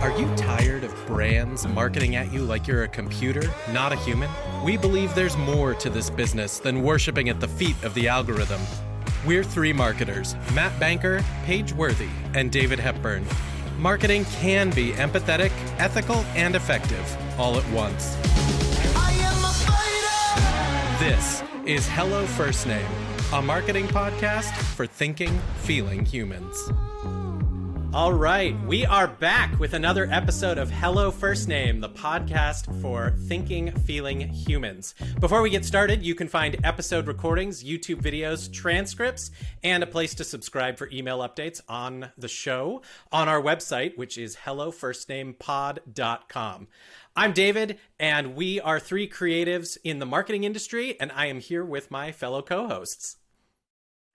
Are you tired of brands marketing at you like you're a computer, not a human? We believe there's more to this business than worshiping at the feet of the algorithm. We're three marketers Matt Banker, Paige Worthy, and David Hepburn. Marketing can be empathetic, ethical, and effective all at once. This is Hello First Name, a marketing podcast for thinking, feeling humans. All right, we are back with another episode of Hello First Name, the podcast for thinking, feeling humans. Before we get started, you can find episode recordings, YouTube videos, transcripts, and a place to subscribe for email updates on the show on our website, which is hellofirstnamepod.com. I'm David, and we are three creatives in the marketing industry, and I am here with my fellow co hosts.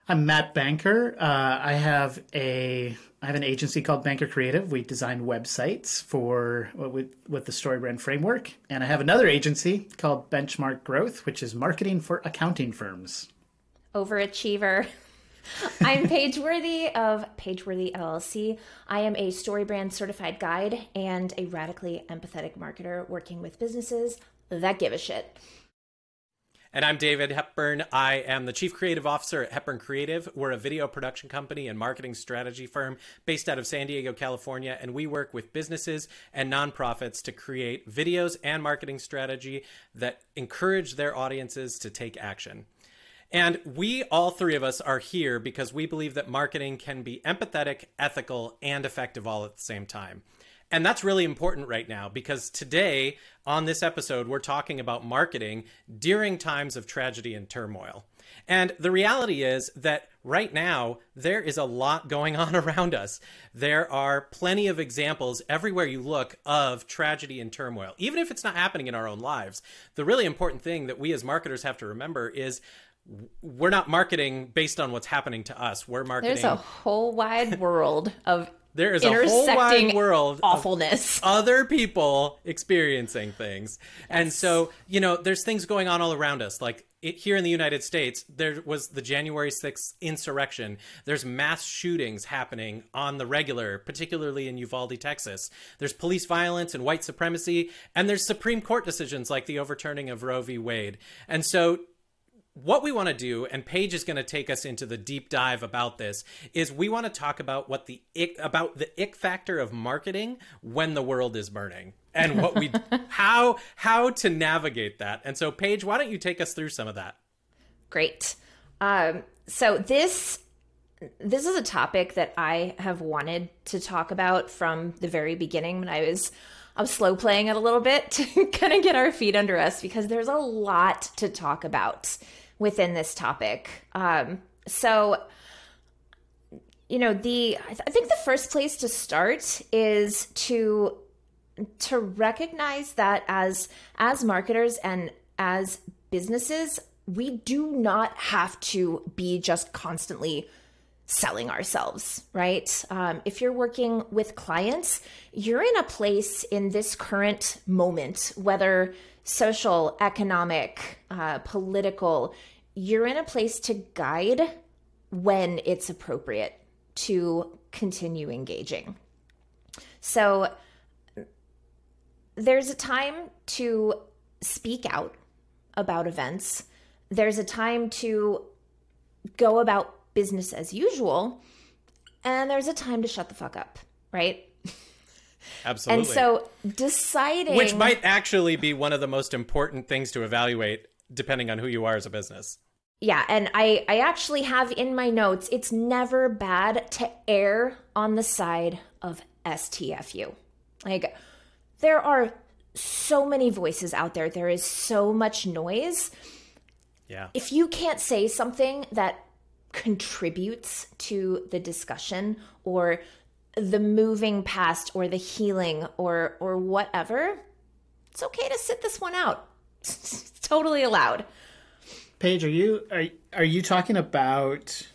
I'm Matt Banker. Uh, I have a I have an agency called Banker Creative. We design websites for with with the StoryBrand framework, and I have another agency called Benchmark Growth, which is marketing for accounting firms. Overachiever. I'm Paige Worthy of Pageworthy LLC. I am a StoryBrand certified guide and a radically empathetic marketer working with businesses that give a shit. And I'm David Hepburn. I am the Chief Creative Officer at Hepburn Creative. We're a video production company and marketing strategy firm based out of San Diego, California, and we work with businesses and nonprofits to create videos and marketing strategy that encourage their audiences to take action. And we, all three of us, are here because we believe that marketing can be empathetic, ethical, and effective all at the same time. And that's really important right now because today on this episode, we're talking about marketing during times of tragedy and turmoil. And the reality is that right now, there is a lot going on around us. There are plenty of examples everywhere you look of tragedy and turmoil, even if it's not happening in our own lives. The really important thing that we as marketers have to remember is we're not marketing based on what's happening to us. We're marketing. There's a whole wide world of there is a whole wide world of awfulness. other people experiencing things. And so you know there's things going on all around us. Like it, here in the united states there was the january 6th insurrection. There's mass shootings happening on the regular particularly in uvalde texas. There's police violence and white supremacy and there's supreme court decisions like the overturning of roe v. Wade. And so what we want to do, and Paige is going to take us into the deep dive about this, is we want to talk about what the ick, about the ick factor of marketing when the world is burning, and what we how how to navigate that. And so, Paige, why don't you take us through some of that? Great. Um, so this this is a topic that I have wanted to talk about from the very beginning when I was I was slow playing it a little bit to kind of get our feet under us because there's a lot to talk about within this topic. Um, so, you know, the I, th- I think the first place to start is to to recognize that as as marketers and as businesses, we do not have to be just constantly selling ourselves, right? Um, if you're working with clients, you're in a place in this current moment, whether social, economic, uh, political, you're in a place to guide when it's appropriate to continue engaging. So there's a time to speak out about events, there's a time to go about business as usual, and there's a time to shut the fuck up, right? Absolutely. And so deciding. Which might actually be one of the most important things to evaluate depending on who you are as a business. Yeah, and I I actually have in my notes it's never bad to err on the side of STFU. Like there are so many voices out there. There is so much noise. Yeah. If you can't say something that contributes to the discussion or the moving past or the healing or or whatever, it's okay to sit this one out. It's totally allowed. Paige, are you are are you talking about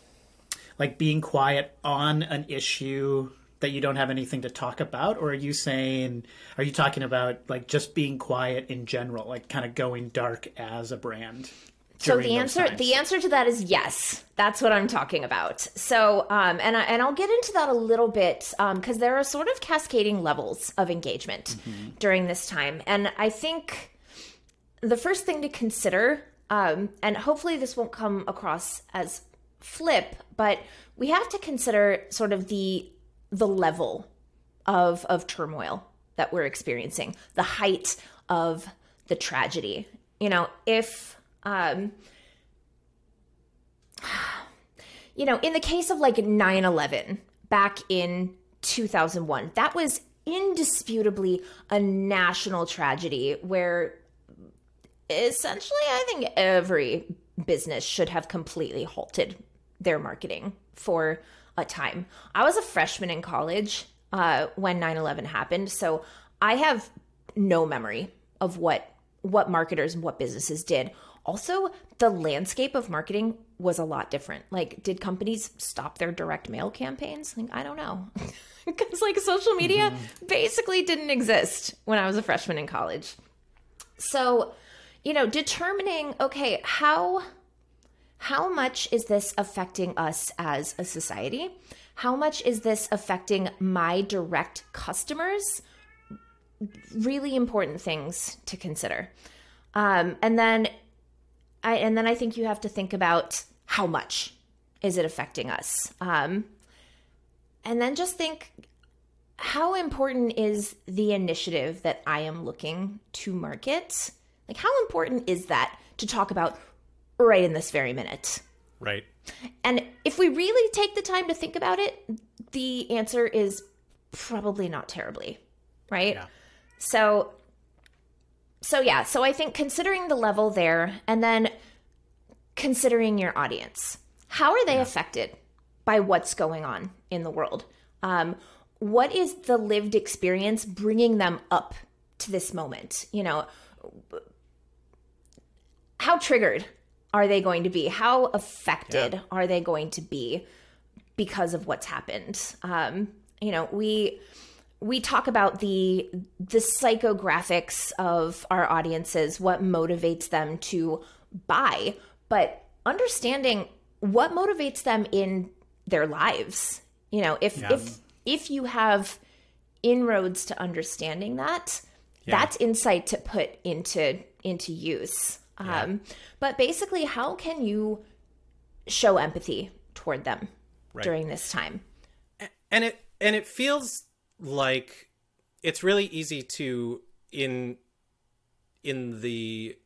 like being quiet on an issue that you don't have anything to talk about or are you saying are you talking about like just being quiet in general like kind of going dark as a brand So the answer times? the answer to that is yes. That's what I'm talking about. So um, and I, and I'll get into that a little bit because there are sort of cascading levels of engagement during this time, and I think the first thing to consider, um, and hopefully this won't come across as flip, but we have to consider sort of the the level of of turmoil that we're experiencing, the height of the tragedy. You know, if um, you know, in the case of like 9 11 back in 2001, that was indisputably a national tragedy where essentially I think every business should have completely halted their marketing for a time. I was a freshman in college uh, when 9 11 happened, so I have no memory of what what marketers and what businesses did. Also, the landscape of marketing was a lot different. Like, did companies stop their direct mail campaigns? Like, I don't know. Because, like, social media basically didn't exist when I was a freshman in college. So, you know, determining, okay, how how much is this affecting us as a society? How much is this affecting my direct customers? Really important things to consider. Um, and then I and then I think you have to think about how much is it affecting us? Um, and then just think how important is the initiative that I am looking to market? Like, how important is that to talk about right in this very minute? Right. And if we really take the time to think about it, the answer is probably not terribly, right? Yeah. So so yeah, so I think considering the level there and then considering your audience. How are they affected by what's going on in the world? Um, what is the lived experience bringing them up to this moment? You know, how triggered are they going to be? How affected Yeah. are they going to be because of what's happened? Um, you know, we we talk about the the psychographics of our audiences, what motivates them to buy, but understanding what motivates them in their lives. You know, if Yeah. if if you have inroads to understanding that, that's insight to put into into use. Um, but basically, how can you show empathy toward them Right. during this time? and it and it feels like it's really easy to in in the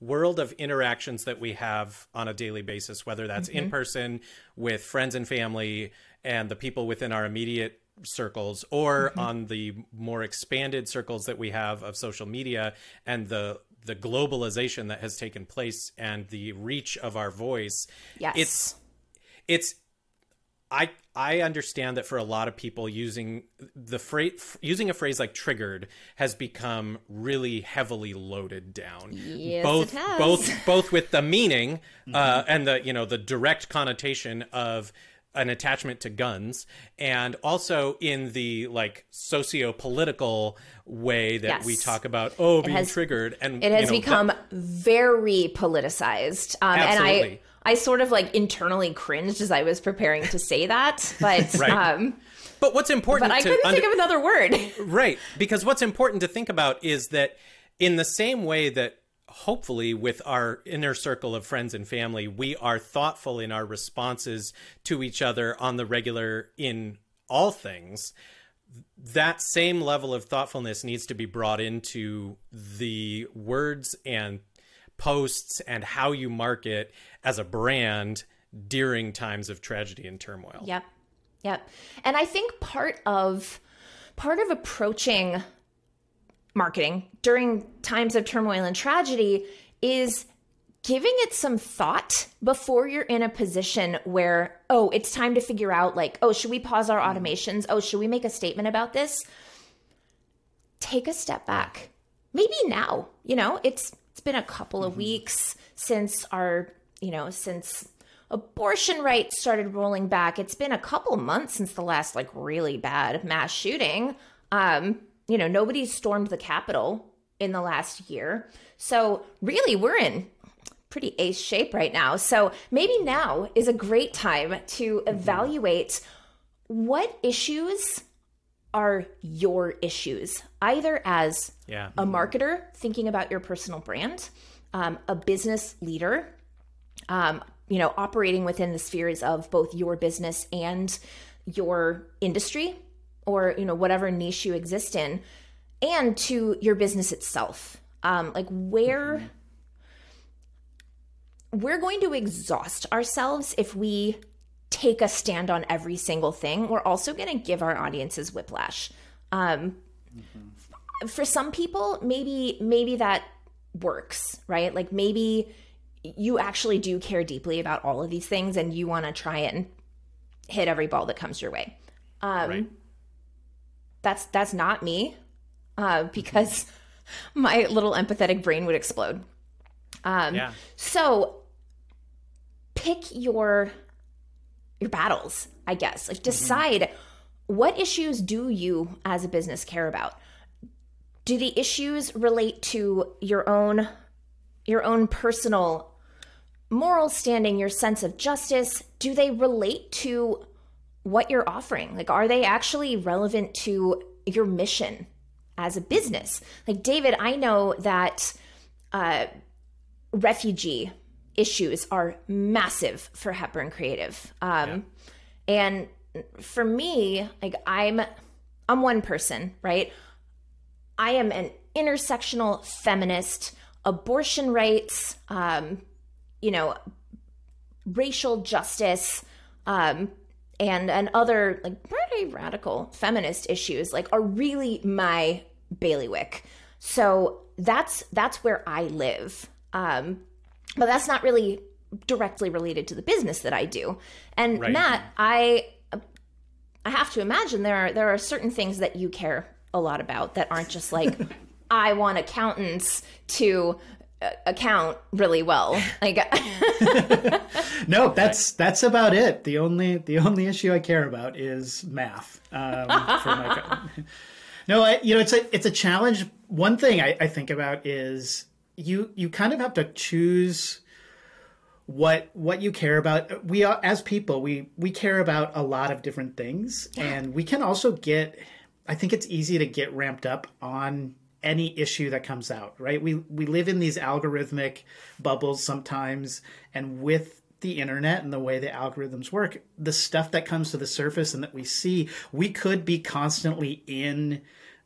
world of interactions that we have on a daily basis whether that's mm-hmm. in person with friends and family and the people within our immediate circles or mm-hmm. on the more expanded circles that we have of social media and the the globalization that has taken place and the reach of our voice. Yes. it's it's I I understand that for a lot of people using the phrase using a phrase like triggered has become really heavily loaded down. Yes, both it has. both both with the meaning uh, and the you know the direct connotation of an attachment to guns and also in the like socio-political way that we talk about oh being has- triggered and It has you know, become very politicized. Um, and I. I sort of like internally cringed as I was preparing to say that, but Right. um, but what's important but I couldn't under- think of another word. Right. Because what's important to think about is that in the same way that hopefully with our inner circle of friends and family, we are thoughtful in our responses to each other on the regular in all things. That same level of thoughtfulness needs to be brought into the words and posts and how you market as a brand during times of tragedy and turmoil. Yep. Yep. And I think part of part of approaching marketing during times of turmoil and tragedy is giving it some thought before you're in a position where oh it's time to figure out like oh should we pause our mm-hmm. automations oh should we make a statement about this take a step back maybe now you know it's it's been a couple of mm-hmm. weeks since our you know since abortion rights started rolling back it's been a couple months since the last like really bad mass shooting um you know nobody's stormed the capitol in the last year so really we're in pretty ace shape right now. So maybe now is a great time to evaluate what issues are your issues, either as Yeah. a marketer thinking about your personal brand, um, a business leader, um, you know, operating within the spheres of both your business and your industry, or you know, whatever niche you exist in, and to your business itself. Um, like where we're going to exhaust ourselves if we take a stand on every single thing. We're also going to give our audiences whiplash. Um, For some people, maybe maybe that works, right? Like maybe you actually do care deeply about all of these things, and you want to try and hit every ball that comes your way. Um, Right. That's that's not me, uh, because my little empathetic brain would explode. Um, Yeah. so pick your your battles, I guess. Like decide what issues do you as a business care about? Do the issues relate to your own your own personal moral standing, your sense of justice? Do they relate to what you're offering? Like are they actually relevant to your mission as a business? Like David, I know that uh refugee issues are massive for Hepburn Creative. Um, And for me, like I'm, I'm one person, right? I am an intersectional feminist, abortion rights, um, you know, racial justice, um, and and other like pretty radical feminist issues like are really my bailiwick. So that's that's where I live. Um, but that's not really directly related to the business that I do. And Right. Matt, I I have to imagine there are there are certain things that you care a lot about that aren't just like I want accountants to account really well. Like No, that's that's about it. The only the only issue I care about is math. Um, for my, no, I, you know it's a it's a challenge. One thing I, I think about is you you kind of have to choose what what you care about. We are, as people we we care about a lot of different things, and we can also get. I think it's easy to get ramped up on any issue that comes out, right? We we live in these algorithmic bubbles sometimes, and with the internet and the way the algorithms work, the stuff that comes to the surface and that we see, we could be constantly in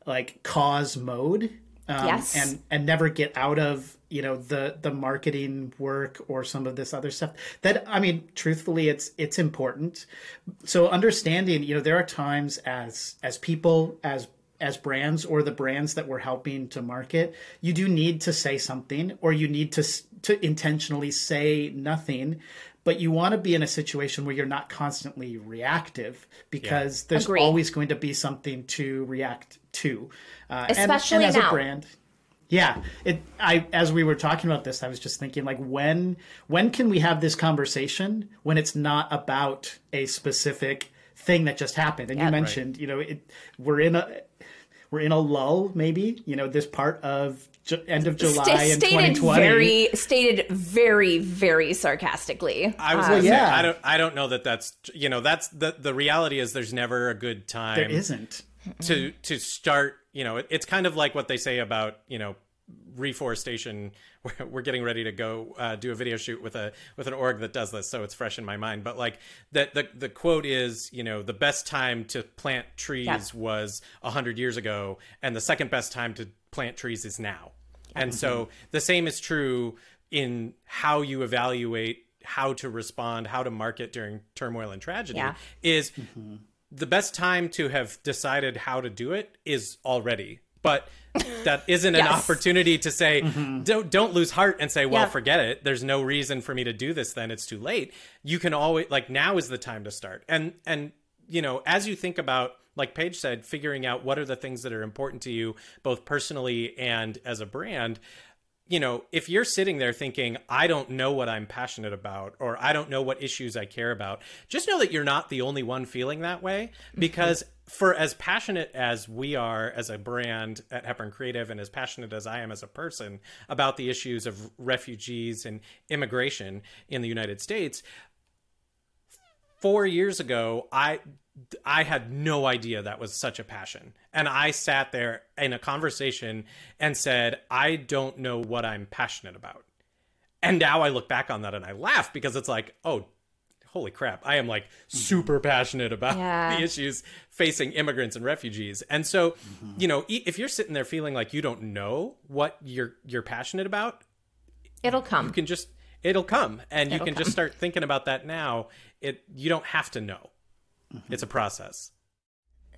like cause mode. Um, Yes. and and never get out of you know the the marketing work or some of this other stuff that i mean truthfully it's it's important so understanding you know there are times as as people as as brands or the brands that we're helping to market you do need to say something or you need to to intentionally say nothing but you want to be in a situation where you're not constantly reactive because there's Agreed. always going to be something to react to uh, Especially and, as now. a brand yeah, it. I as we were talking about this, I was just thinking like when when can we have this conversation when it's not about a specific thing that just happened? And you mentioned, you know, it we're in a we're in a lull, maybe. You know, this part of ju- end of July sta- in stated 2020. very stated very very sarcastically. I was Um, gonna say, yeah. I don't I don't know that that's you know that's the the reality is there's never a good time there isn't. to to start you know it, it's kind of like what they say about you know reforestation. We're, we're getting ready to go uh, do a video shoot with a with an org that does this so it's fresh in my mind. But like that the the quote is you know the best time to plant trees Yeah. was 100 years ago and the second best time to plant trees is now. And so the same is true in how you evaluate how to respond how to market during turmoil and tragedy Yeah. is the best time to have decided how to do it is already but that isn't an opportunity to say mm-hmm. don't don't lose heart and say well Yeah. forget it. There's no reason for me to do this then. It's too late. You can always like now is the time to start. And and you know as you think about like paige said figuring out what are the things that are important to you both personally and as a brand you know, if you're sitting there thinking, I don't know what I'm passionate about, or I don't know what issues I care about, just know that you're not the only one feeling that way mm-hmm. because for as passionate as we are as a brand at Hepburn Creative and as passionate as I am as a person about the issues of refugees and immigration in the United States, four years ago, I I had no idea that was such a passion. And I sat there in a conversation and said, I don't know what I'm passionate about. And now I look back on that and I laugh because it's like, oh, holy crap, I am like mm-hmm. super passionate about Yeah. the issues facing immigrants and refugees. And so, mm-hmm. you know, e- if you're sitting there feeling like you don't know what you're you're passionate about, It'll come. you can just it'll come and you It'll can just start thinking about that now. It you don't have to know. Mm-hmm. It's a process.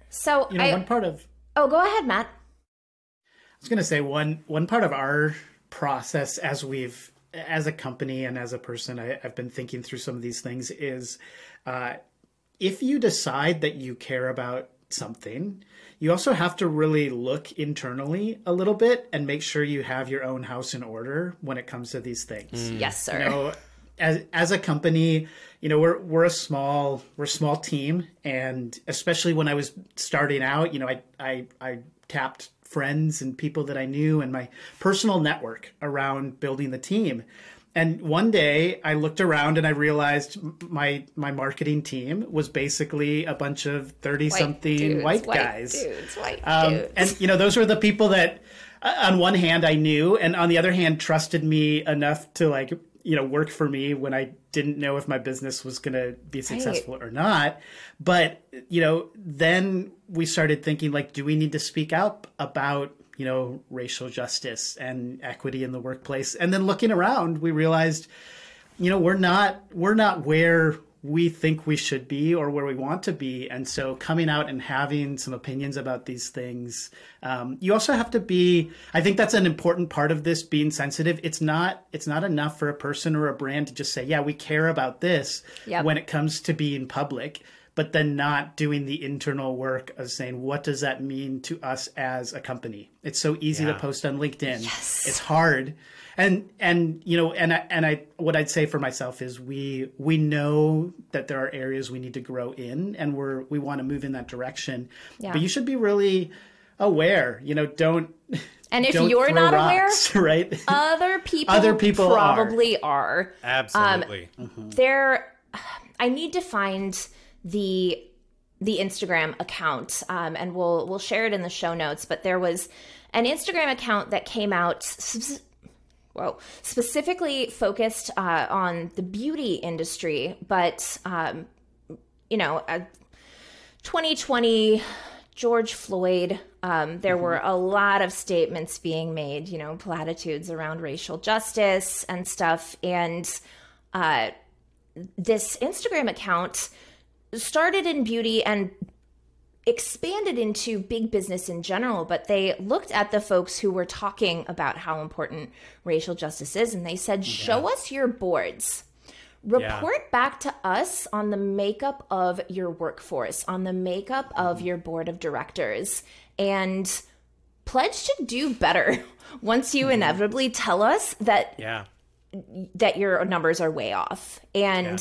so You know, I one part of oh, go ahead, Matt. I was going to say one one part of our process as we've as a company and as a person, I, I've been thinking through some of these things. Is uh, if you decide that you care about something, you also have to really look internally a little bit and make sure you have your own house in order when it comes to these things Yes, sir. you know, as as a company, you know, we're we're a small we're a small team, and especially when I was starting out, you know, I I I tapped friends and people that I knew and my personal network around building the team. And one day I looked around and I realized my my marketing team was basically a bunch of 30 something dudes, white, guys. dudes, white Um, dudes. and you know, those were the people that, uh, on one hand, I knew, and on the other hand, trusted me enough to like, you know, work for me when I didn't know if my business was going to be successful or not. But you know, then we started thinking like, do we need to speak up about you know racial justice and equity in the workplace? And then looking around, we realized you know we're not we're not where we think we should be or where we want to be and so coming out and having some opinions about these things um, you also have to be i think that's an important part of this being sensitive it's not it's not enough for a person or a brand to just say yeah we care about this Yep. when it comes to being public but then not doing the internal work of saying what does that mean to us as a company it's so easy Yeah. to post on linkedin Yes. it's hard and and you know and I, and I what I'd say for myself is we we know that there are areas we need to grow in and we're we want to move in that direction Yeah. but you should be really aware you know don't And if don't you're not rocks, right Other people, Other people probably are. Absolutely. There, I need to find the the Instagram account, um, and we'll we'll share it in the show notes. But there was an Instagram account that came out. s- Whoa, specifically focused uh, on the beauty industry, but um, you know, uh, 2020 George Floyd, um, there were a lot of statements being made, you know, platitudes around racial justice and stuff. And uh, this Instagram account started in beauty and expanded into big business in general, but they looked at the folks who were talking about how important racial justice is and they said, Show us your boards. Report back to us on the makeup of your workforce, on the makeup of mm-hmm. your board of directors, and pledge to do better once you mm-hmm. inevitably tell us that yeah. That your numbers are way off. And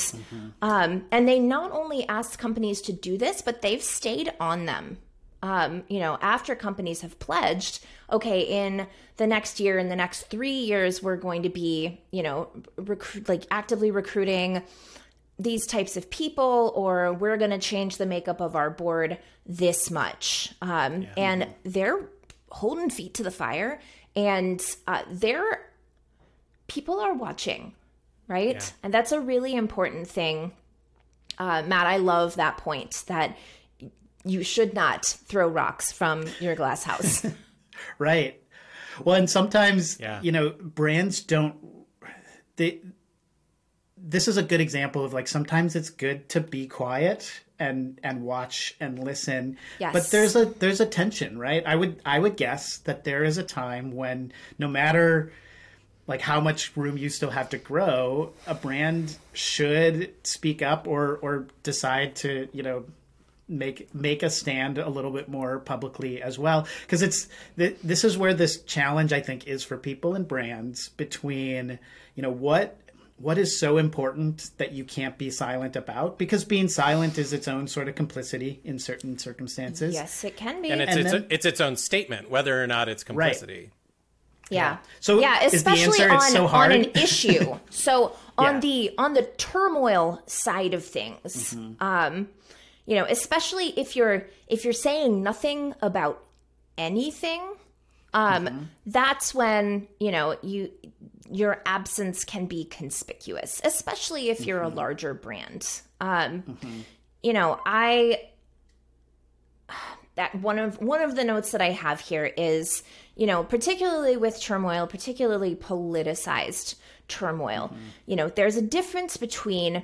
um, and they not only ask companies to do this but they've stayed on them. Um, you know after companies have pledged okay in the next year in the next three years we're going to be you know recruit like actively recruiting these types of people or we're going to change the makeup of our board this much. Um, and they're holding feet to the fire and uh, they're people are watching, right? Yeah. And that's a really important thing. Uh, Matt, I love that point that you should not throw rocks from your glass house. right well and sometimes Yeah. you know brands don't they this is a good example of like sometimes it's good to be quiet and and watch and listen Yes. but there's a there's a tension right i would i would guess that there is a time when no matter like how much room you still have to grow a brand should speak up or or decide to you know make make a stand a little bit more publicly as well because it's th- this is where this challenge i think is for people and brands between you know what what is so important that you can't be silent about because being silent is its own sort of complicity in certain circumstances Yes, it can be. and it's And it's, then- it's its own statement, whether or not it's complicity. Yeah. So yeah, especially answer on, it's so on an issue. So on Yeah. the on the turmoil side of things, Mm-hmm. um, you know, especially if you're if you're saying nothing about anything, um, Mm-hmm. that's when you know you your absence can be conspicuous, especially if you're a Mm-hmm. larger brand. Um, You know, I that one of one of the notes that I have here is, you know, particularly with turmoil, particularly politicized turmoil, you know, there's a difference between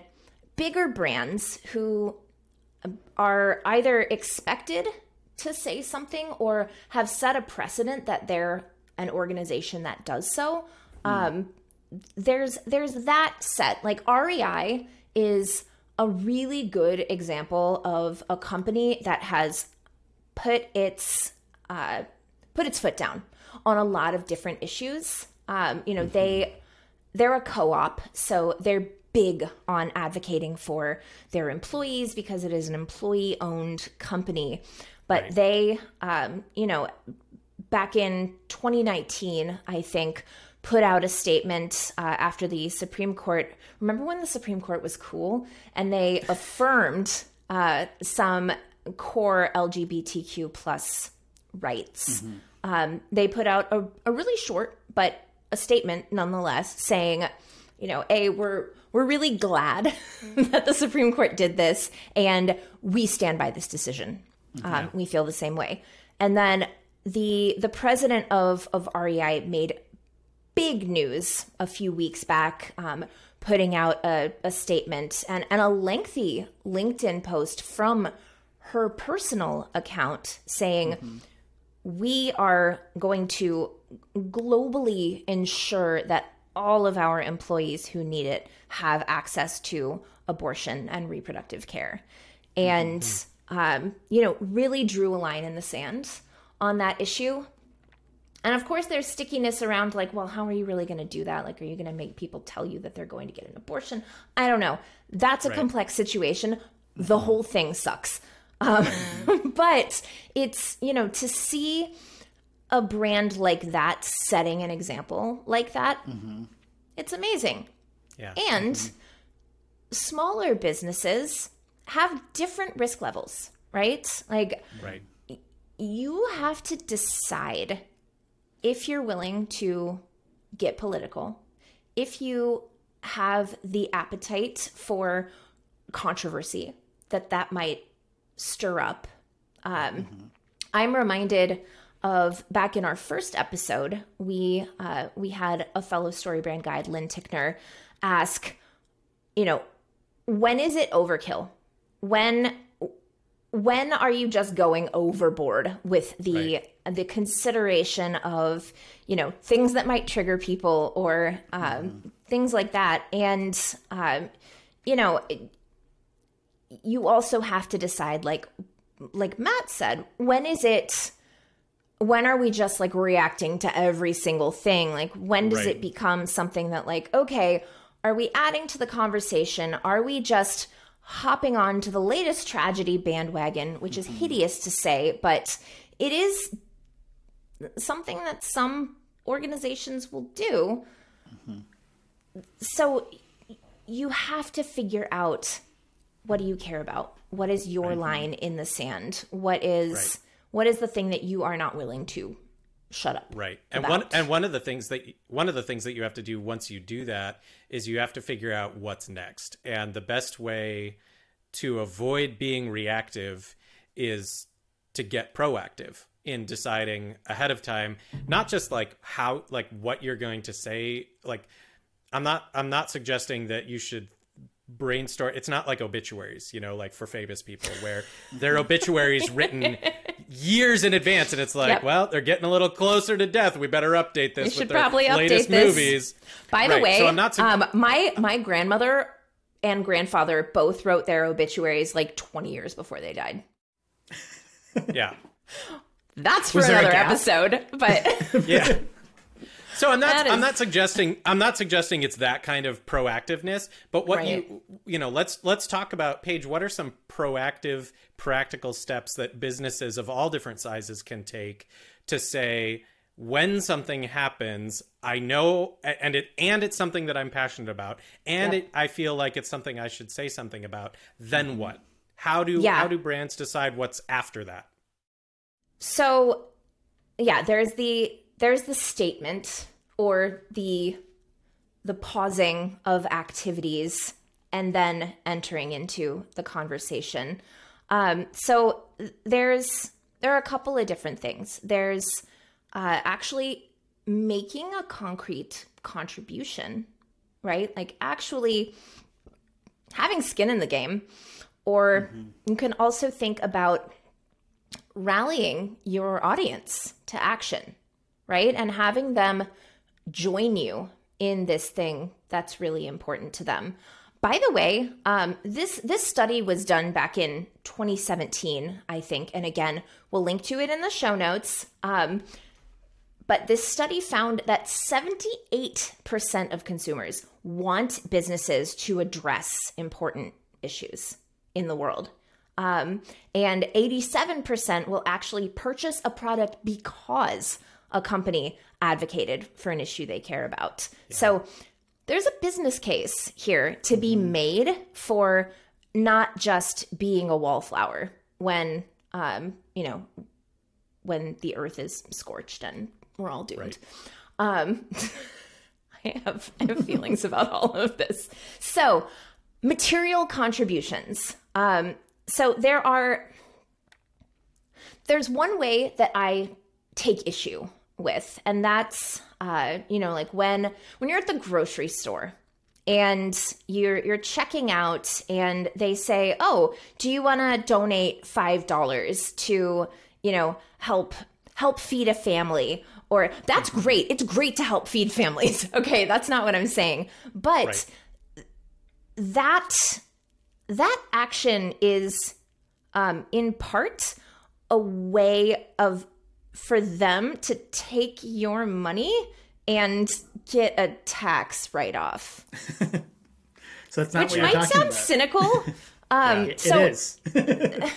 bigger brands who are either expected to say something or have set a precedent that they're an organization that does so. Um, there's there's that set. Like REI is a really good example of a company that has put its uh, put its foot down on a lot of different issues. Um, you know, they they're a co-op, so they're big on advocating for their employees because it is an employee-owned company. But they, um, you know, back in 2019, I think, put out a statement uh, after the Supreme Court. Remember when the Supreme Court was cool and they affirmed uh, some core LGBTQ plus rights? Um, they put out a, a really short but a statement nonetheless saying, you know, a we're we're really glad that the Supreme Court did this, and we stand by this decision. Um, we feel the same way. And then the the president of of REI made big news a few weeks back, um, putting out a, a statement and, and a lengthy LinkedIn post from her personal account saying, We are going to globally ensure that all of our employees who need it have access to abortion and reproductive care. And, um, you know, really drew a line in the sand on that issue. And of course, there's stickiness around like, well, how are you really going to do that? Like, are you going to make people tell you that they're going to get an abortion? I don't know. That's a complex situation. The whole thing sucks. Um, but it's, you know, to see a brand like that setting an example like that, it's amazing. Yeah. And smaller businesses have different risk levels, right? Like, Right. you have to decide if you're willing to get political, if you have the appetite for controversy that that might stir up. Um, I'm reminded of back in our first episode, we uh, we had a fellow story brand guide, Lynn Tickner, ask, you know, when is it overkill? When when are you just going overboard with the the consideration of you know things that might trigger people or um, things like that and um, you know you also have to decide like like matt said when is it when are we just like reacting to every single thing? Like when does Right. it become something that like okay are we adding to the conversation? Are we just hopping on to the latest tragedy bandwagon which is mm-hmm. hideous to say but it is something that some organizations will do. Mm-hmm. So you have to figure out what do you care about what is your line in the sand what is Right. what is the thing that you are not willing to shut up Right. And about. one and one of the things that one of the things that you have to do once you do that is you have to figure out what's next. And the best way to avoid being reactive is to get proactive in deciding ahead of time not just like how like what you're going to say like I'm not I'm not suggesting that you should brainstorm it's not like obituaries you know like for famous people where their obituaries written years in advance and it's like Yep. well they're getting a little closer to death we better update this We with should their probably update latest this. movies By the Right, way, so I'm not sug- um, my my grandmother and grandfather both wrote their obituaries like 20 years before they died. yeah That's for Was another episode, but yeah So I'm not That I'm not suggesting I'm not suggesting it's that kind of proactiveness, but what Right. you you know, let's let's talk about Paige, what are some proactive practical steps that businesses of all different sizes can take to say when something happens, I know and it and it's something that I'm passionate about and Yep. it I feel like it's something I should say something about, then mm-hmm. what? How do Yeah. how do brands decide what's after that? So, yeah, there's the there's the statement or the the pausing of activities and then entering into the conversation. Um, so there's there are a couple of different things. There's uh, actually making a concrete contribution, right? Like actually having skin in the game, or you can also think about rallying your audience to action, right? And having them join you in this thing that's really important to them. By the way, um, this this study was done back in 2017, I think, and again, we'll link to it in the show notes. Um, but this study found that 78% of consumers want businesses to address important issues in the world. Um, and 87% will actually purchase a product because a company advocated for an issue they care about. So there's a business case here to be made for not just being a wallflower when, um, you know, when the earth is scorched and we're all doomed. Um, I have I have feelings about all of this. So, material contributions. Um, so there are there's one way that I take issue with, and that's uh, you know like when when you're at the grocery store and you're you're checking out and they say oh do you want to donate five dollars to you know help help feed a family? Or that's great. It's great to help feed families. Okay that's not what i'm saying. But Right. that that action is um, in part a way of for them to take your money and get a tax write-off So that's not which what you're might talking sound about. cynical um It so is.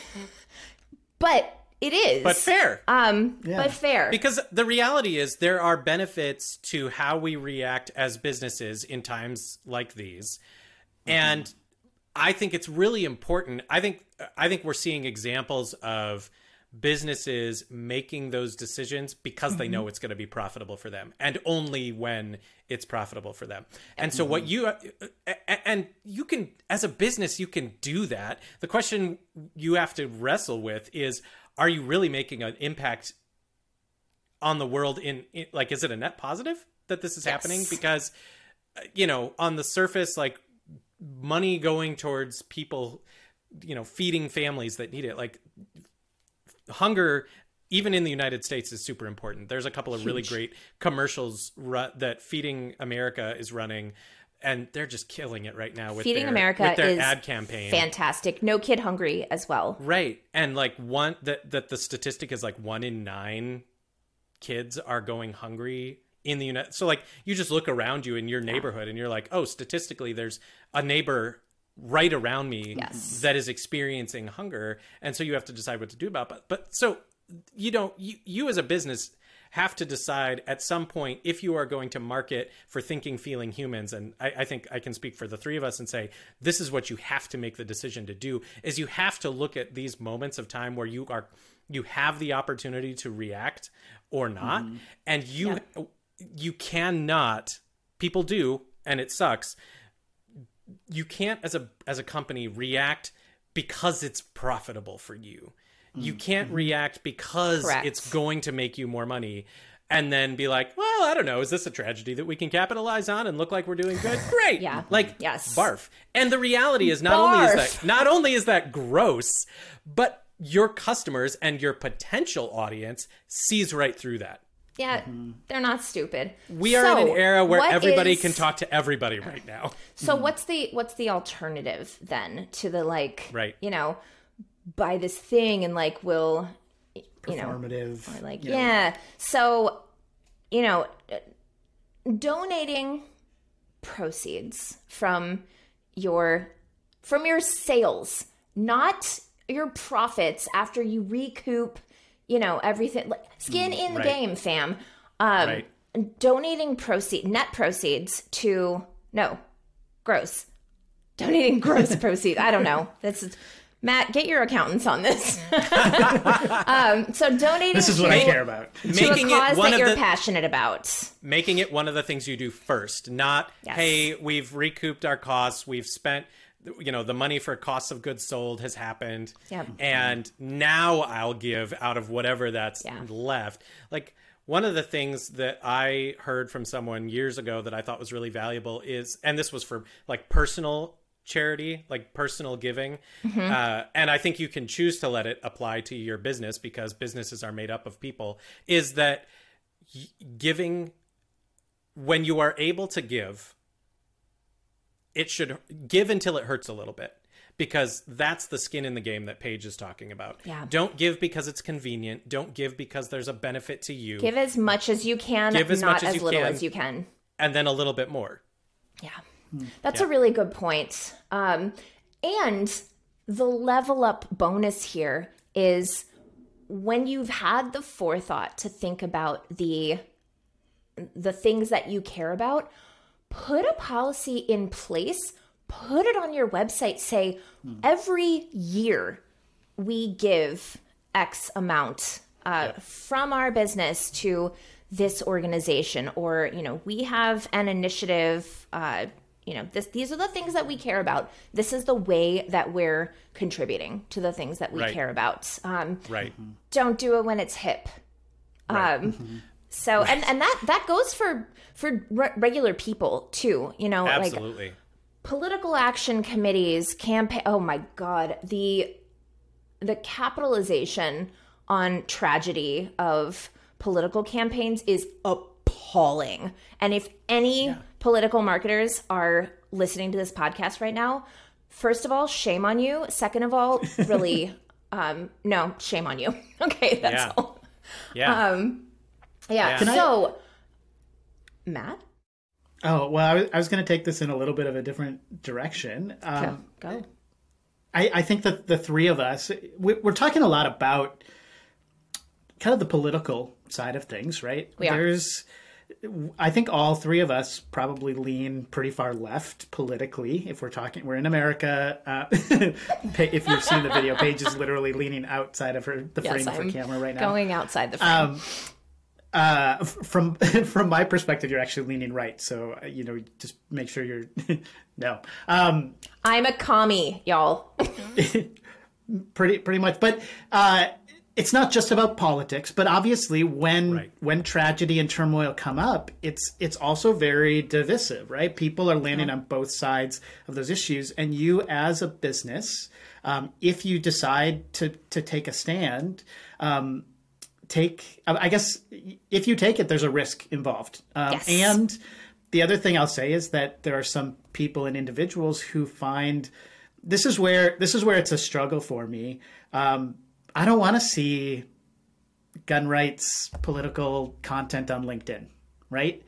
but it is But fair. um Yeah. but fair Because the reality is, there are benefits to how we react as businesses in times like these, and I think it's really important. I think I think we're seeing examples of businesses making those decisions because they know mm-hmm. it's going to be profitable for them, and only when it's profitable for them. And so, what mm-hmm. you uh, uh, and you can, as a business, you can do that. The question you have to wrestle with is. Are you really making an impact on the world in, in like is it a net positive that this is happening because uh, you know on the surface like money going towards people you know feeding families that need it like hunger even in the United States is super important. There's a couple of really great commercials ru- that Feeding America is running and they're just killing it right now with feeding their, america with their is ad campaign. fantastic no kid hungry as well Right. And like one that that the statistic is like one in 9 kids are going hungry in the United So like you just look around you in your neighborhood and you're like, "Oh, statistically there's a neighbor right around me Yes. that is experiencing hunger." And so you have to decide what to do about it. But so you don't you, you as a business have to decide at some point if you are going to market for thinking feeling humans and I, I think i can speak for the three of us and say this is what you have to make the decision to do is you have to look at these moments of time where you are you have the opportunity to react or not mm-hmm. and you you cannot people do and it sucks you can't as a as a company react because it's profitable for you. You mm-hmm. can't mm-hmm. react because Correct. it's going to make you more money and then be like well i don't know is this a tragedy that we can capitalize on and look like we're doing good? Great! Yeah. like Yes. barf. And the reality is not only is that not only is that gross but your customers and your potential audience sees right through that yeah mm-hmm. they're not stupid. We are in an era where everybody is- can talk to everybody right now. So mm-hmm. what's the what's the alternative then to the like Right. you know buy this thing and like we'll you know Performative. like know, yeah. So you know donating proceeds from your from your sales, not your profits after you recoup, you know, everything like skin in the right. game, fam. Um Right. donating proceed net proceeds to no, gross. Donating gross proceeds. I don't know. This is Matt, get your accountants on this. um, so donating This is what to, I care about. to Making a cause it one that of you're the passionate about. making it one of the things you do first not Yes. hey we've recouped our costs we've spent you know the money for costs of goods sold has happened Yep. and now i'll give out of whatever that's Yeah. left like one of the things that i heard from someone years ago that i thought was really valuable is and this was for like personal charity like personal giving uh, and i think you can choose to let it apply to your business because businesses are made up of people is that giving when you are able to give it should give until it hurts a little bit because that's the skin in the game that Paige is talking about. Yeah. Don't give because it's convenient. Don't give because there's a benefit to you. Give as much as you can, Give as not much as as you little can. as you can. and then a little bit more. Yeah. That's a really good point. Um, and the level up bonus here is when you've had the forethought to think about the the things that you care about, put a policy in place, put it on your website, say every year we give X amount uh, from our business to this organization, or you know, we have an initiative. Uh, you know, this these are the things that we care about. This is the way that we're contributing to the things that we Right. care about. Um, Right. don't do it when it's hip. Um, so and and that that goes for for re- regular people too. You know, like Absolutely. political action committees, campaign. Oh my god, the the capitalization on tragedy of political campaigns is appalling. And if any political marketers are listening to this podcast right now, first of all, shame on you. Second of all, really, um, no, shame on you. okay, that's Yeah. all. yeah. Um, yeah. Yeah. Can I- so, Matt, Oh well, I was, I was going to take this in a little bit of a different direction. Um, go. I, I think that the three of us, we, we're talking a lot about kind of the political side of things, right? We are. There's, I think all three of us probably lean pretty far left politically. If we're talking, we're in America. Uh, if you've seen the video, Paige is literally leaning outside of her the Yes, frame of her I'm camera right now. Going outside the frame. Um, uh, from from my perspective, you're actually leaning right. So uh, you know, just make sure you're no. Um, I'm a commie, y'all. pretty pretty much but uh it's not just about politics but obviously when Right. when tragedy and turmoil come up it's it's also very divisive right people are landing on both sides of those issues and you as a business um, if you decide to to take a stand um, take i guess if you take it there's a risk involved um, Yes. and the other thing i'll say is that there are some people and individuals who find this is where this is where it's a struggle for me. Um, I don't want to see gun rights political content on LinkedIn, right?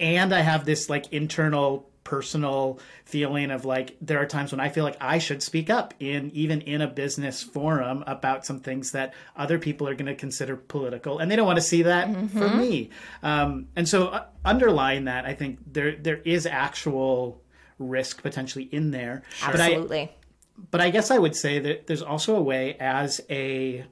And I have this like internal personal feeling of like there are times when I feel like I should speak up in even in a business forum about some things that other people are going to consider political and they don't want to see that for me. Um, and so uh, underlying that, I think there there is actual risk potentially in there. But I, Absolutely. but I guess I would say that there's also a way as a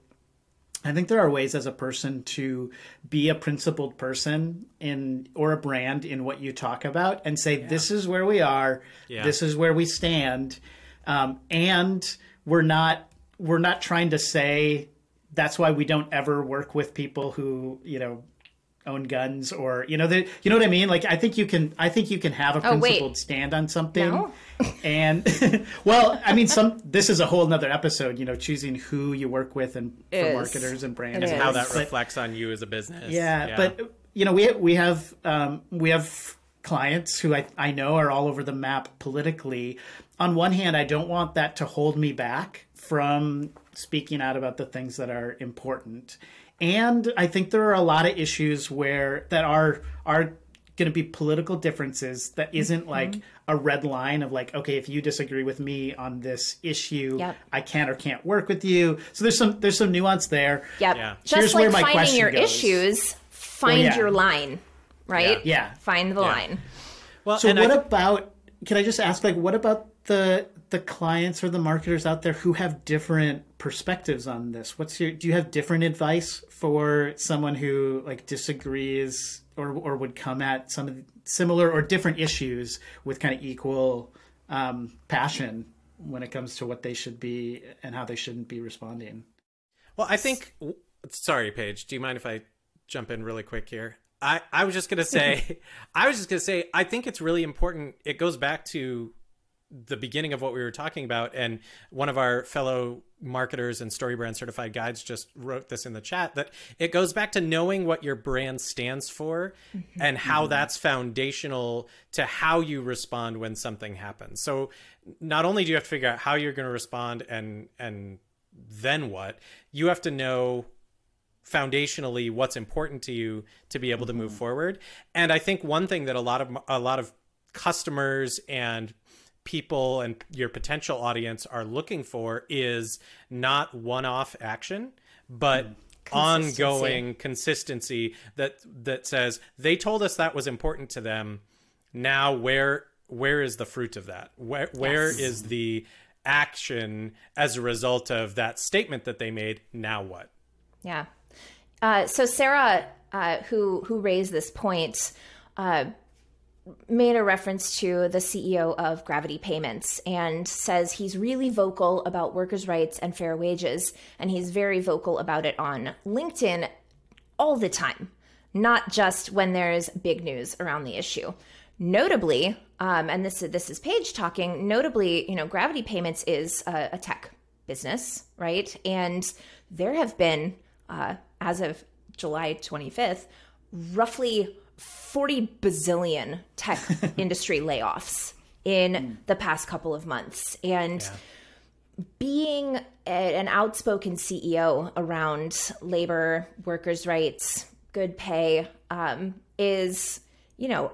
I think there are ways as a person to be a principled person in or a brand in what you talk about and say this is where we are, Yeah. this is where we stand, um, and we're not we're not trying to say that's why we don't ever work with people who you know own guns or you know the, you know what I mean like I think you can I think you can have a Oh, principled stand on something No? and well I mean some this is a whole nother episode you know choosing who you work with and for Is. marketers and brands It and How is. that But- reflects on you as a business. yeah, but you know, we we have um, we have clients who I I know are all over the map politically. On one hand, I don't want that to hold me back from speaking out about the things that are important, and I think there are a lot of issues where that are are going to be political differences that isn't Mm-hmm. like a red line of like okay if you disagree with me on this issue Yep. i can or can't work with you so there's some there's some nuance there Yep. Yeah. Just Here's like where my finding question your goes. issues, find yeah. your line, right? Yeah. Yeah. Find the line. Well, so what I about can i just ask like what about the the clients or the marketers out there who have different perspectives on this what's your do you have different advice for someone who like disagrees or or would come at some similar or different issues with kind of equal um, passion when it comes to what they should be and how they shouldn't be responding Well, I think. Sorry, Paige. Do you mind if I jump in really quick here? I, I was just gonna say, I was just gonna say, I think it's really important. It goes back to the beginning of what we were talking about, and one of our fellow marketers and StoryBrand certified guides just wrote this in the chat that it goes back to knowing what your brand stands for mm-hmm. and how mm-hmm. that's foundational to how you respond when something happens. So not only do you have to figure out how you're going to respond and and then what you have to know foundationally what's important to you to be able to move mm-hmm. forward. And i think one thing that a lot of a lot of customers and people and your potential audience are looking for is not one-off action but Consistency. ongoing consistency that that says they told us that was important to them now where where is the fruit of that where where Yes. is the action as a result of that statement that they made now what Yeah. Uh, so Sarah, uh, who who raised this point, uh, made a reference to the CEO of Gravity Payments and says he's really vocal about workers' rights and fair wages, and he's very vocal about it on LinkedIn all the time, not just when there's big news around the issue. Notably, um, and this is this is Paige talking. Notably, you know, Gravity Payments is a, a tech business, right? And there have been, uh, as of July 25th, roughly 40 bazillion tech industry layoffs in the past couple of months, and being a, an outspoken CEO around labor, workers' rights, good pay um, is, you know,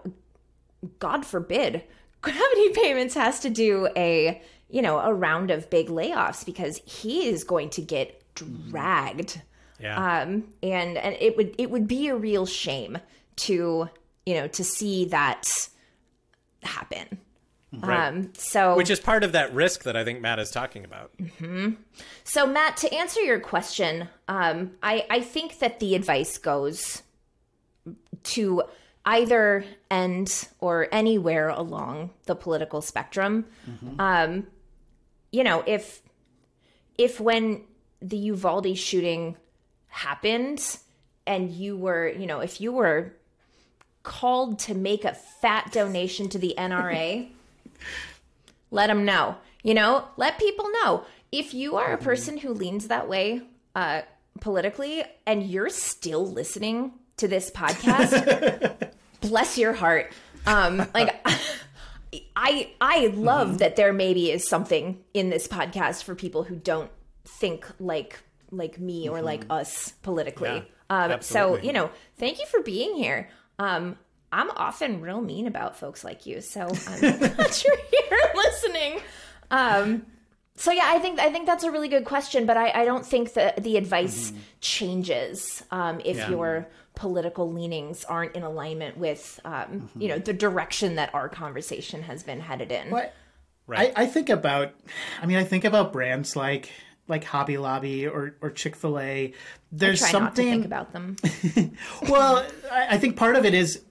God forbid, Gravity Payments has to do a, you know, a round of big layoffs because he is going to get dragged. yeah. Um, and and it would it would be a real shame to you know to see that happen. Right. Um, so which is part of that risk that i think matt is talking about So, Matt, to answer your question, um, I, I think that the advice goes to either end or anywhere along the political spectrum. Um, you know, if if when the Uvalde shooting happened and you were, you know, if you were called to make a fat donation to the NRA, let them know. You know, let people know. If you are a person who leans that way uh, politically and you're still listening to this podcast, bless your heart. Um, like, I I love that there maybe is something in this podcast for people who don't think like like me or like us politically. Yeah, um, so you know, thank you for being here. Um, I'm often real mean about folks like you, so I'm glad you're here listening. Um, so yeah, I think I think that's a really good question, but I, I don't think that the advice changes um, if Yeah. your political leanings aren't in alignment with um, you know the direction that our conversation has been headed in. What? Right. I, I think about, I mean, I think about brands like like Hobby Lobby or, or Chick Fil A. There's Try not to something. think about them. well, I, I think part of it is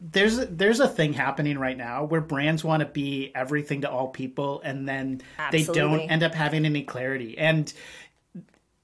there's there's a thing happening right now where brands want to be everything to all people, and then they don't end up having any clarity. And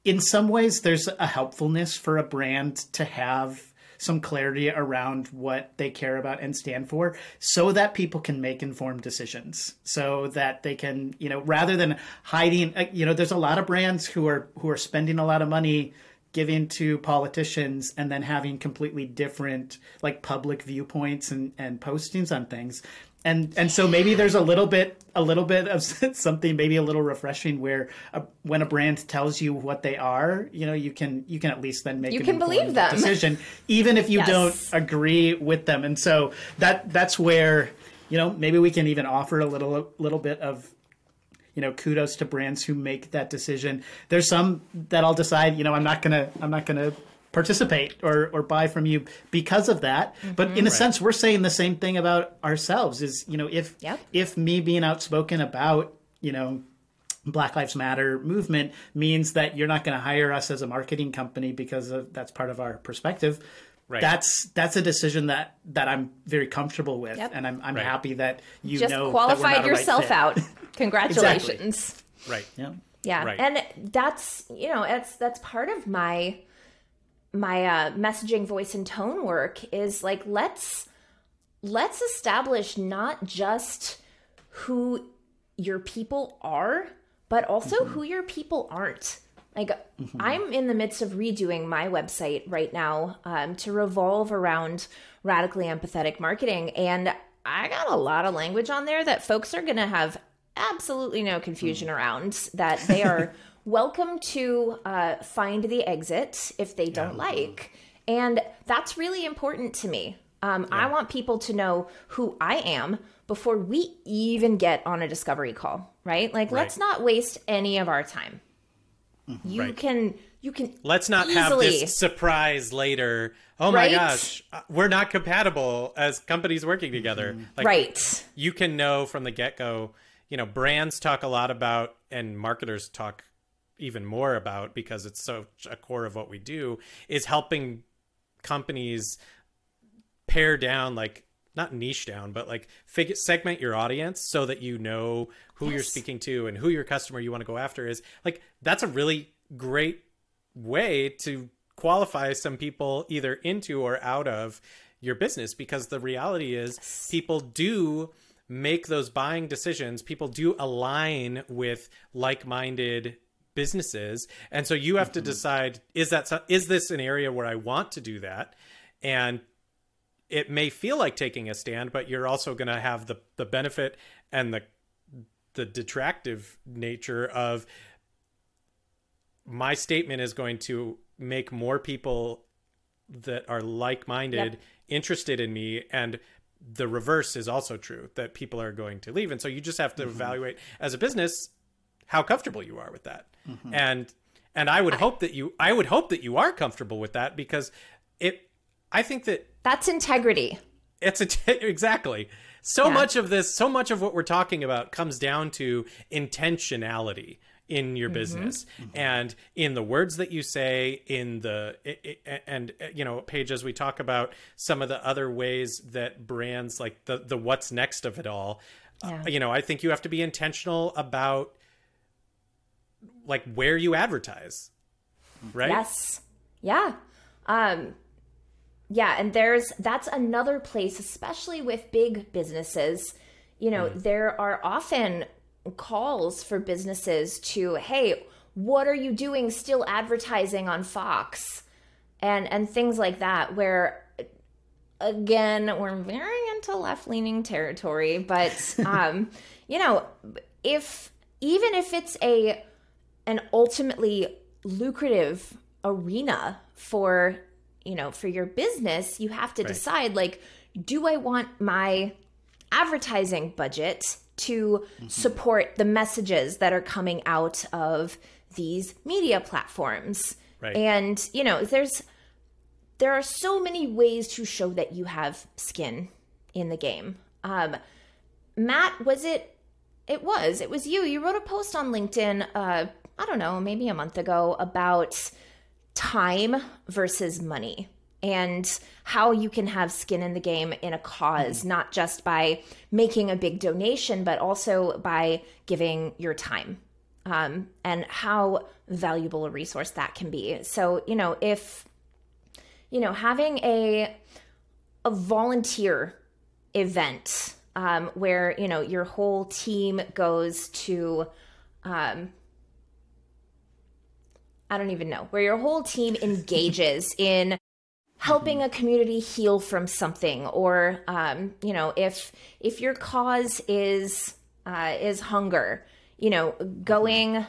in some ways, there's a helpfulness for a brand to have some clarity around what they care about and stand for so that people can make informed decisions. So that they can you know rather than hiding uh, you know there's a lot of brands who are who are spending a lot of money giving to politicians and then having completely different like public viewpoints and and postings on things and and so maybe there's a little bit a little bit of something maybe a little refreshing where a, when a brand tells you what they are you know you can you can at least then make You an can believe them. decision even if you Yes. don't agree with them and so that that's where you know maybe we can even offer a little little bit of you know kudos to brands who make that decision there's some that i'll decide you know i'm not gonna i'm not gonna participate or or buy from you because of that but Mm-hmm. in a sense we're saying the same thing about ourselves is you know if Yep. if me being outspoken about you know Black Lives Matter movement means that you're not going to hire us as a marketing company because of, that's part of our perspective. Right. That's that's a decision that that I'm very comfortable with, Yep. and I'm I'm Right. happy that you Just know that we're qualified not a right yourself out. Congratulations. Right. Yeah. Yeah, Right. and that's you know that's that's part of my my uh, messaging, voice, and tone work is like let's let's establish not just who your people are, but also who your people aren't. Like I'm in the midst of redoing my website right now um, to revolve around radically empathetic marketing, and I got a lot of language on there that folks are going to have absolutely no confusion around. That they are welcome to uh, find the exit if they don't like, and that's really important to me. Um, I want people to know who I am before we even get on a discovery call, right? Like, let's not waste any of our time. You Right. can, you can. Let's not have this surprise later. Oh my Right? gosh, uh, we're not compatible as companies working together. Like, right. you can know from the get go, you know, brands talk a lot about, and marketers talk even more about because it's such a core of what we do, is helping companies pare down, like, not niche down, but like figure, segment your audience so that you know who you're speaking to and who your customer you want to go after is. Like, that's a really great way to qualify some people either into or out of your business because the reality is people do make those buying decisions. People do align with like-minded businesses. And so you have to mm-hmm. decide is that is this an area where I want to do that? And it may feel like taking a stand but you're also going to have the the benefit and the the detractive nature of my statement is going to make more people that are like-minded Yep. interested in me and the reverse is also true that people are going to leave. And so you just have to mm-hmm. evaluate as a business how comfortable you are with that. And and i would hope that you i would hope that you are comfortable with that because it i think that That's integrity. it's a t- exactly. So Yeah. much of this so much of what we're talking about comes down to intentionality in your business and in the words that you say in the i- i- and uh, you know Paige as we talk about some of the other ways that brands like the the what's next of it all uh, you know I think you have to be intentional about like where you advertise right Yes. Yeah. Um yeah, and there's that's another place especially with big businesses. You know, there are often calls for businesses to, "Hey, what are you doing still advertising on Fox?" and and things like that where again we're very into left-leaning territory but um you know if even if it's a an ultimately lucrative arena for you know for your business you have to decide like do i want my advertising budget to support the messages that are coming out of these media platforms? Right. and you know there's there are so many ways to show that you have skin in the game. Um matt was it it was it was you. You wrote a post on linkedin uh i don't know maybe a month ago about time versus money and how you can have skin in the game in a cause not just by making a big donation but also by giving your time um, and how valuable a resource that can be. So you know if you know having a a volunteer event um, where you know your whole team goes to um, I don't even know where your whole team engages in helping a community heal from something or um, you know if if your cause is uh, is hunger you know going uh,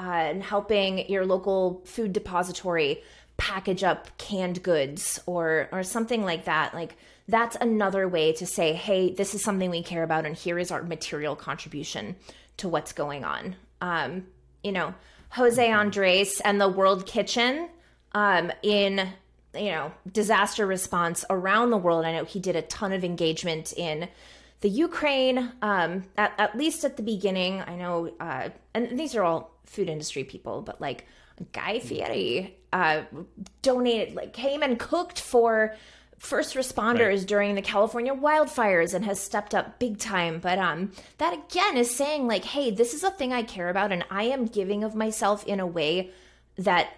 and helping your local food depository package up canned goods or or something like that like that's another way to say hey this is something we care about and here is our material contribution to what's going on. Um, you know jose andres and the world kitchen um, in you know disaster response around the world. I know he did a ton of engagement in the Ukraine, um, at, at least at the beginning. I know, uh, and these are all food industry people, but like Guy Fieri uh, donated, like came and cooked for first responders right. during the California wildfires and has stepped up big time. But um, that again is saying like, hey, this is a thing I care about, and I am giving of myself in a way that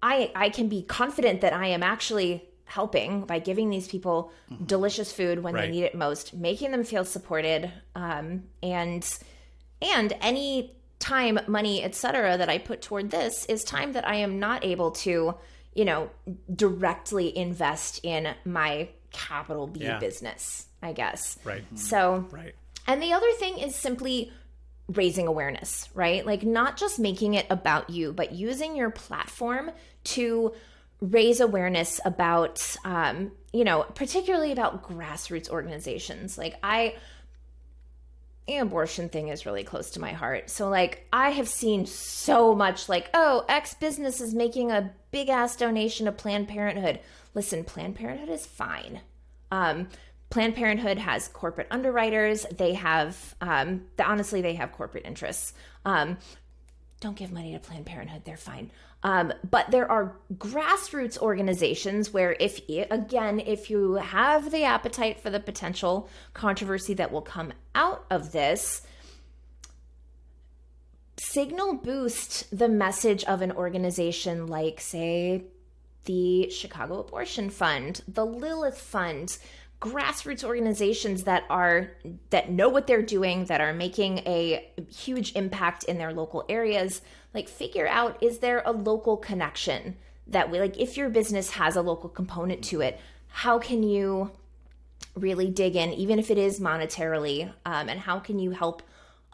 I I can be confident that I am actually helping by giving these people mm-hmm. delicious food when right. they need it most, making them feel supported, um, and and any time, money, etc. that I put toward this is time that I am not able to, you know, directly invest in my capital B yeah. business. I guess. Right. So. Right. And the other thing is simply raising awareness, right? Like not just making it about you, but using your platform to raise awareness about, um, you know, particularly about grassroots organizations. Like I, the abortion thing is really close to my heart. So like I have seen so much like, oh, X business is making a big ass donation to Planned Parenthood. Listen, Planned Parenthood is fine. Um, Planned Parenthood has corporate underwriters. They have, um, honestly, they have corporate interests. Um, don't give money to Planned Parenthood; they're fine. Um, but there are grassroots organizations where, if again, if you have the appetite for the potential controversy that will come out of this, signal boost the message of an organization like, say, the Chicago Abortion Fund, the Lilith Fund, grassroots organizations that are that know what they're doing that are making a huge impact in their local areas. Like figure out is there a local connection that we like if your business has a local component to it how can you really dig in even if it is monetarily um, and how can you help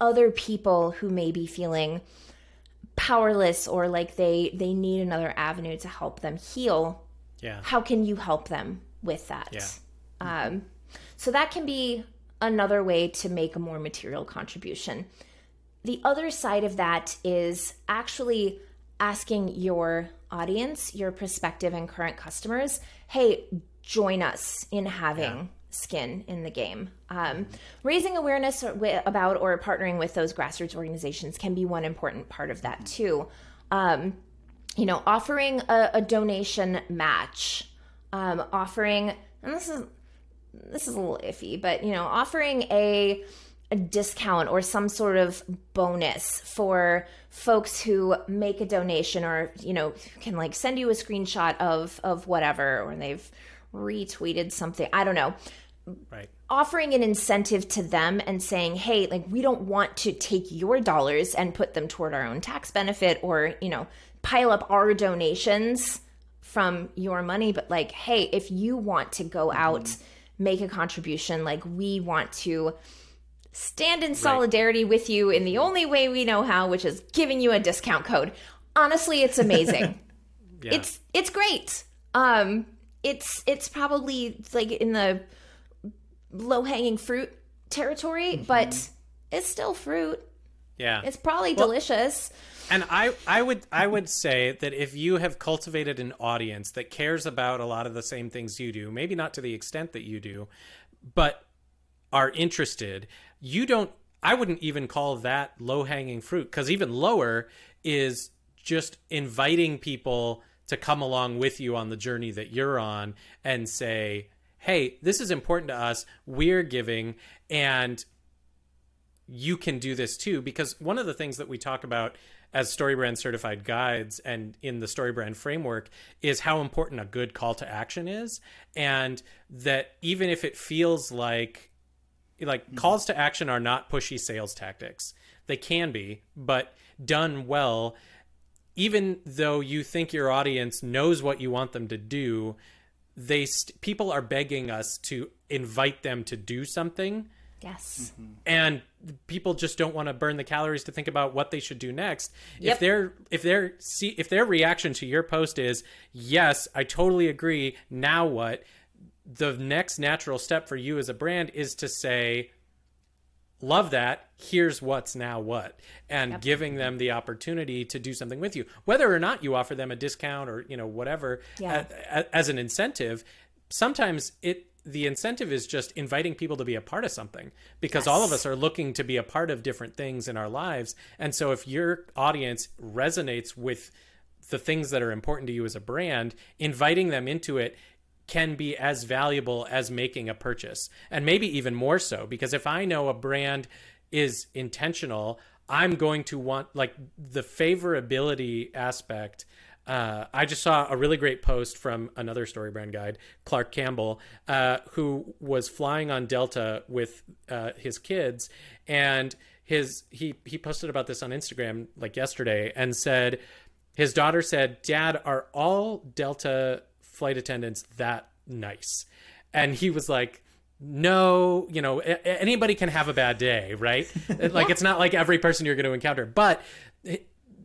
other people who may be feeling powerless or like they they need another avenue to help them heal yeah how can you help them with that yeah um, so that can be another way to make a more material contribution. The other side of that is actually asking your audience, your prospective and current customers, hey, join us in having yeah. Skin in the game. Um, raising awareness about or partnering with those grassroots organizations can be one important part of that too. Um, you know, offering a, a donation match, um, offering, and this is this is a little iffy, but you know, offering a a discount or some sort of bonus for folks who make a donation or you know can like send you a screenshot of of whatever or they've retweeted something i don't know right offering an incentive to them and saying hey like we don't want to take your dollars and put them toward our own tax benefit or you know pile up our donations from your money but like hey if you want to go out mm-hmm make a contribution. Like we want to stand in solidarity right. with you in the only way we know how, which is giving you a discount code. Honestly, it's amazing. yeah. It's it's great. Um it's it's probably like in the low hanging fruit territory, mm-hmm. but it's still fruit. Yeah. It's probably well, delicious. And I, I would I would say that if you have cultivated an audience that cares about a lot of the same things you do, maybe not to the extent that you do, but are interested, you don't I wouldn't even call that low hanging fruit because even lower is just inviting people to come along with you on the journey that you're on and say, hey, this is important to us. We're giving. And you can do this too because one of the things that we talk about as StoryBrand certified guides and in the StoryBrand framework is how important a good call to action is and that even if it feels like like mm-hmm. calls to action are not pushy sales tactics they can be but done well even though you think your audience knows what you want them to do they st- people are begging us to invite them to do something Yes. Mm-hmm. and people just don't want to burn the calories to think about what they should do next. Yep. If their if their see if their reaction to your post is yes, I totally agree. Now what? The next natural step for you as a brand is to say, love that. Here's what's now what, and giving them the opportunity to do something with you, whether or not you offer them a discount or you know whatever Yeah. a- a- as an incentive. Sometimes it the incentive is just inviting people to be a part of something because all of us are looking to be a part of different things in our lives, and so if your audience resonates with the things that are important to you as a brand, inviting them into it can be as valuable as making a purchase and maybe even more so because if I know a brand is intentional, I'm going to want like the favorability aspect. Uh, I just saw a really great post from another StoryBrand guide, Clark Campbell, uh, who was flying on Delta with uh, his kids, and his he he posted about this on Instagram like yesterday and said his daughter said, "Dad, are all Delta flight attendants that nice?" And he was like, "No, you know, a- anybody can have a bad day, right? like it's not like every person you're going to encounter, but eh,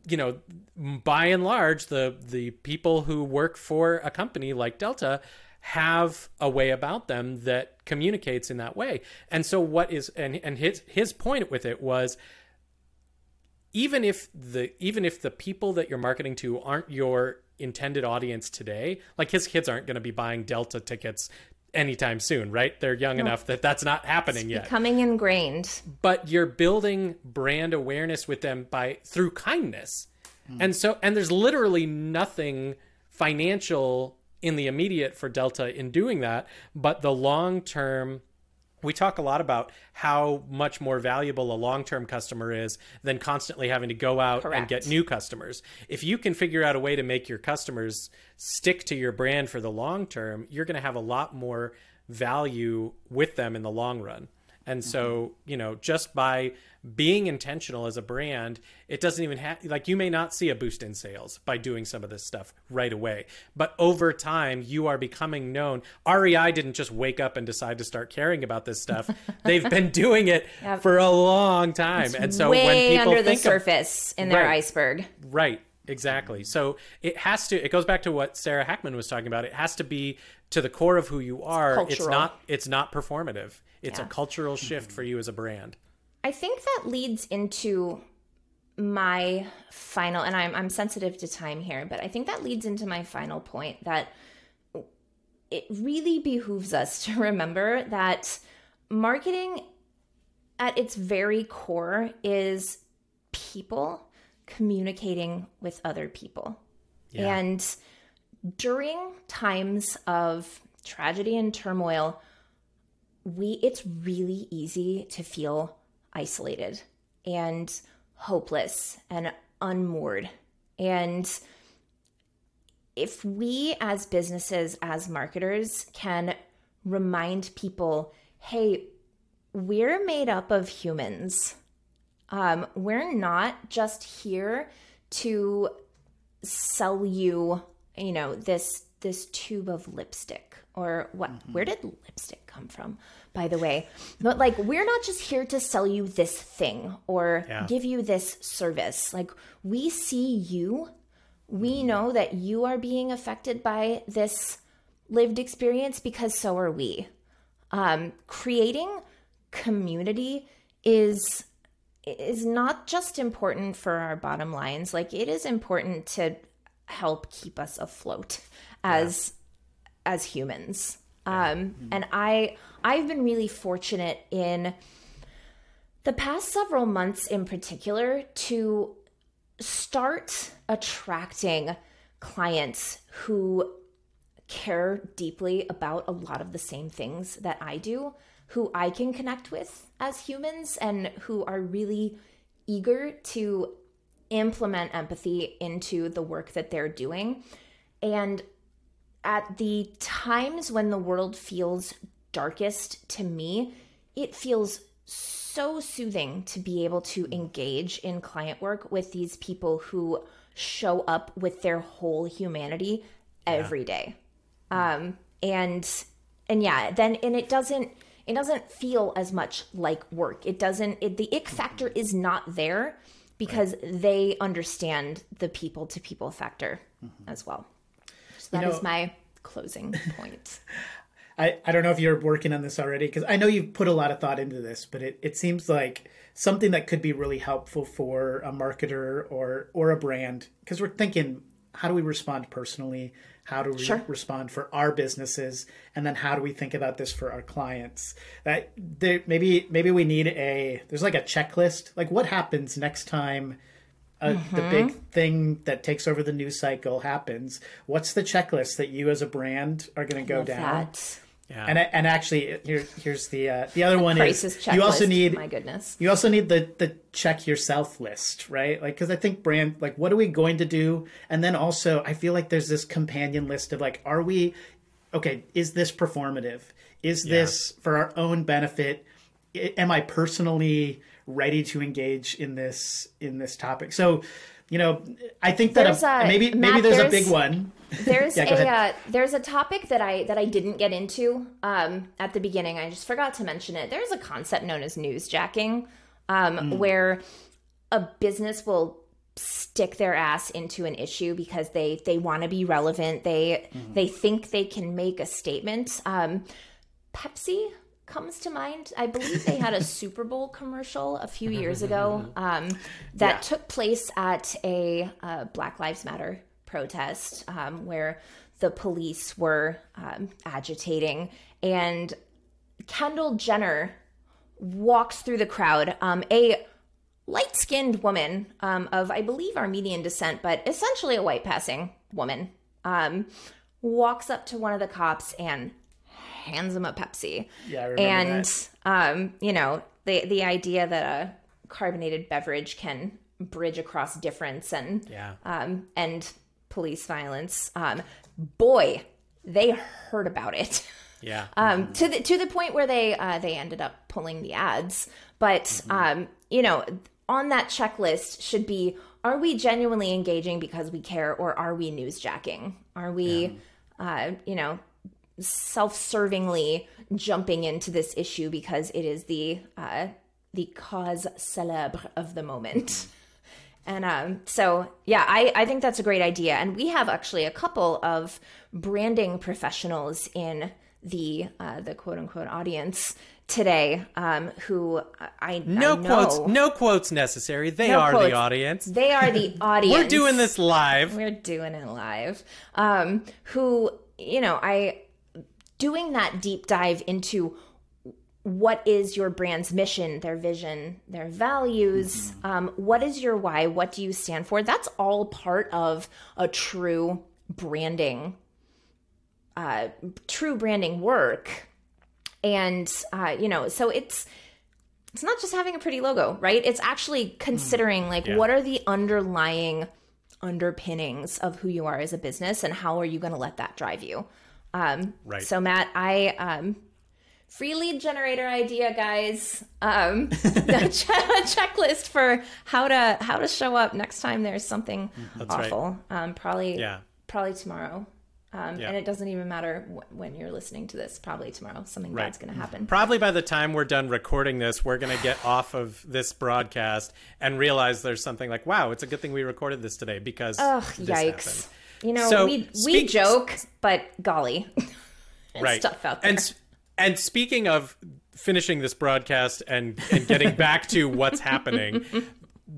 you know, by and large, the the people who work for a company like Delta have a way about them that communicates in that way. And so what is and and his his point with it was even if the even if the people that you're marketing to aren't your intended audience today, like his kids aren't going to be buying Delta tickets anytime soon, right? They're young enough that that's not happening yet Becoming ingrained. but you're building brand awareness with them by through kindness hmm. and so and there's literally nothing financial in the immediate for delta in doing that but the long term we talk a lot about how much more valuable a long-term customer is than constantly having to go out and get new customers. If you can figure out a way to make your customers stick to your brand for the long term, you're going to have a lot more value with them in the long run. And so, mm-hmm. you know, just by being intentional as a brand, it doesn't even have like you may not see a boost in sales by doing some of this stuff right away. But over time, you are becoming known. REI didn't just wake up and decide to start caring about this stuff. They've been doing it for a long time. and so when people under the think of- surface in their Right. iceberg. Right. Exactly. So it has to. It goes back to what Sarah Hackman was talking about. It has to be to the core of who you are. It's, cultural. not. It's not performative. It's a cultural shift mm-hmm. for you as a brand. I think that leads into my final, and I'm, I'm sensitive to time here, but I think that leads into my final point that it really behooves us to remember that marketing at its very core is people communicating with other people. Yeah. And during times of tragedy and turmoil, we it's really easy to feel isolated and hopeless and unmoored. And if we as businesses as marketers can remind people, "Hey, we're made up of humans. Um, we're not just here to sell you, you know, this this tube of lipstick or what where did lipstick come from by the way. But like we're not just here to sell you this thing or Yeah. give you this service. Like we see you. We know that you are being affected by this lived experience because so are we. Um, creating community is is not just important for our bottom lines. Like it is important to help keep us afloat as as humans. Um and i i've been really fortunate in the past several months in particular to start attracting clients who care deeply about a lot of the same things that I do, who I can connect with as humans, and who are really eager to implement empathy into the work that they're doing. And at the times when the world feels darkest to me, it feels so soothing to be able to engage in client work with these people who show up with their whole humanity every day. Um, and and yeah, then and it doesn't it doesn't feel as much like work. It doesn't. It, the ick factor is not there because right. they understand the people to people factor mm-hmm. as well. So that you know, is my closing point. I, I don't know if you're working on this already because I know you've put a lot of thought into this, but it, it seems like something that could be really helpful for a marketer or or a brand because we're thinking how do we respond personally how do we sure. respond for our businesses and then how do we think about this for our clients that there, maybe maybe we need a there's like a checklist like what happens next time uh, mm-hmm. the big thing that takes over the news cycle happens what's the checklist that you as a brand are going to go down that. Yeah. And and actually, here here's the uh, the other one is checklist. you also need my goodness you also need the the check yourself list right like because I think brand like what are we going to do and then also I feel like there's this companion list of like are we okay is this performative is yeah. this for our own benefit am I personally ready to engage in this in this topic so you know, I think that a, a, maybe Matt, maybe there's, there's, a big one. There's yeah, a uh, there's a topic that I that I didn't get into um, at the beginning. I just forgot to mention it. There's a concept known as newsjacking, um, mm. where a business will stick their ass into an issue because they they want to be relevant. They mm. they think they can make a statement. Um, Pepsi comes to mind. I believe they had a Super Bowl commercial a few years ago um, that yeah. took place at a uh, Black Lives Matter protest um, where the police were um, agitating, and Kendall Jenner walks through the crowd. Um, a light skinned woman um, of, I believe, Armenian descent, but essentially a white passing woman, um, walks up to one of the cops and hands him a Pepsi. Yeah, and um, you know the the idea that a carbonated beverage can bridge across difference and yeah. um, and police violence. Um, boy, they heard about it. Yeah. um, to the to the point where they uh, they ended up pulling the ads. But mm-hmm. um, you know, on that checklist should be: Are we genuinely engaging because we care, or are we newsjacking? Are we, yeah. uh, you know, self-servingly jumping into this issue because it is the uh, the cause célèbre of the moment. And um, so, yeah, I, I think that's a great idea. And we have actually a couple of branding professionals in the uh, the quote unquote audience today um, who I no I quotes no quotes necessary. They no are quotes. the audience. They are the audience. We're doing this live. We're doing it live. Um, who you know I doing that deep dive into what is your brand's mission, their vision, their values, mm-hmm. um, what is your why, what do you stand for? That's all part of a true branding, uh, true branding work. And uh, you know, so it's it's not just having a pretty logo, right? It's actually considering mm. like yeah. what are the underlying underpinnings of who you are as a business and how are you going to let that drive you um, right. So Matt, I um, free lead generator idea, guys. Um, the checklist for how to how to show up next time there's something That's awful. Right. Um, probably yeah. probably tomorrow. Um, yeah. And it doesn't even matter wh- when you're listening to this. Probably tomorrow, something right. bad's going to happen. Probably by the time we're done recording this, we're going to get off of this broadcast and realize there's something like, "Wow, it's a good thing we recorded this today because." Oh, yikes! Happened. You know, so we speak- we joke, but golly, right stuff out there. And and speaking of finishing this broadcast and and getting back to what's happening.